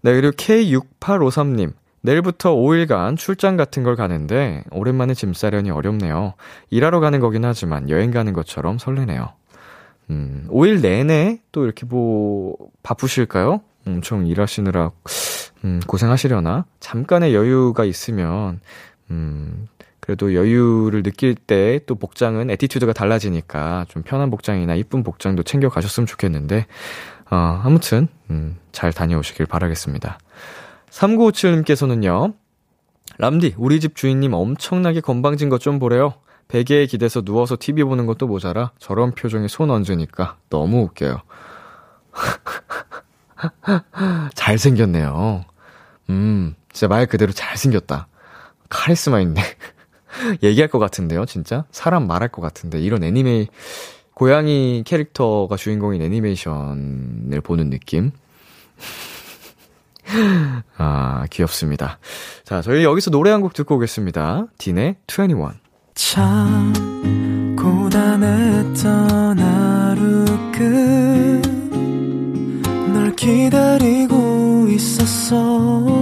네 그리고 K6853님 내일부터 5일간 출장 같은 걸 가는데 오랜만에 짐 싸려니 어렵네요. 일하러 가는 거긴 하지만 여행 가는 것처럼 설레네요. 음, 5일 내내 또 이렇게 뭐 바쁘실까요? 엄청 일하시느라 음, 고생하시려나? 잠깐의 여유가 있으면, 음, 그래도 여유를 느낄 때 또 복장은 attitude가 달라지니까 좀 편한 복장이나 이쁜 복장도 챙겨 가셨으면 좋겠는데, 어, 아무튼, 음, 잘 다녀오시길 바라겠습니다. 3957님께서는요, 람디, 우리 집 주인님 엄청나게 건방진 것 좀 보래요. 베개에 기대서 누워서 TV 보는 것도 모자라 저런 표정에 손 얹으니까 너무 웃겨요. 잘생겼네요. 음, 진짜 말 그대로 잘생겼다. 카리스마 있네. 얘기할 것 같은데요, 진짜? 사람 말할 것 같은데. 이런 애니메이, 고양이 캐릭터가 주인공인 애니메이션을 보는 느낌? 아, 귀엽습니다. 자, 저희 여기서 노래 한 곡 듣고 오겠습니다. 딘의 21. 참 고단했던 하루 끝 널 기다리고 있었어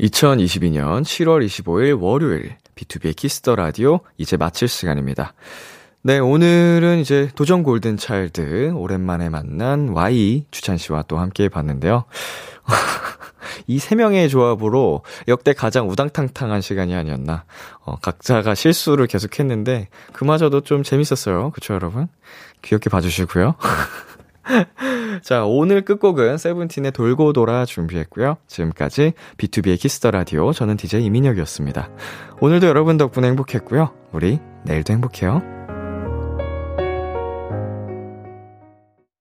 2022년 7월 25일 월요일 B2B의 키스터 라디오 이제 마칠 시간입니다. 네, 오늘은 이제 도전 골든 차일드 오랜만에 만난 Y 주찬 씨와 또 함께 봤는데요. 이 세 명의 조합으로 역대 가장 우당탕탕한 시간이 아니었나. 어, 각자가 실수를 계속 했는데, 그마저도 좀 재밌었어요. 그쵸, 여러분? 귀엽게 봐주시고요. 자, 오늘 끝곡은 세븐틴의 돌고 돌아 준비했고요. 지금까지 B2B의 키스터 라디오 저는 DJ 이민혁이었습니다. 오늘도 여러분 덕분에 행복했고요. 우리 내일도 행복해요.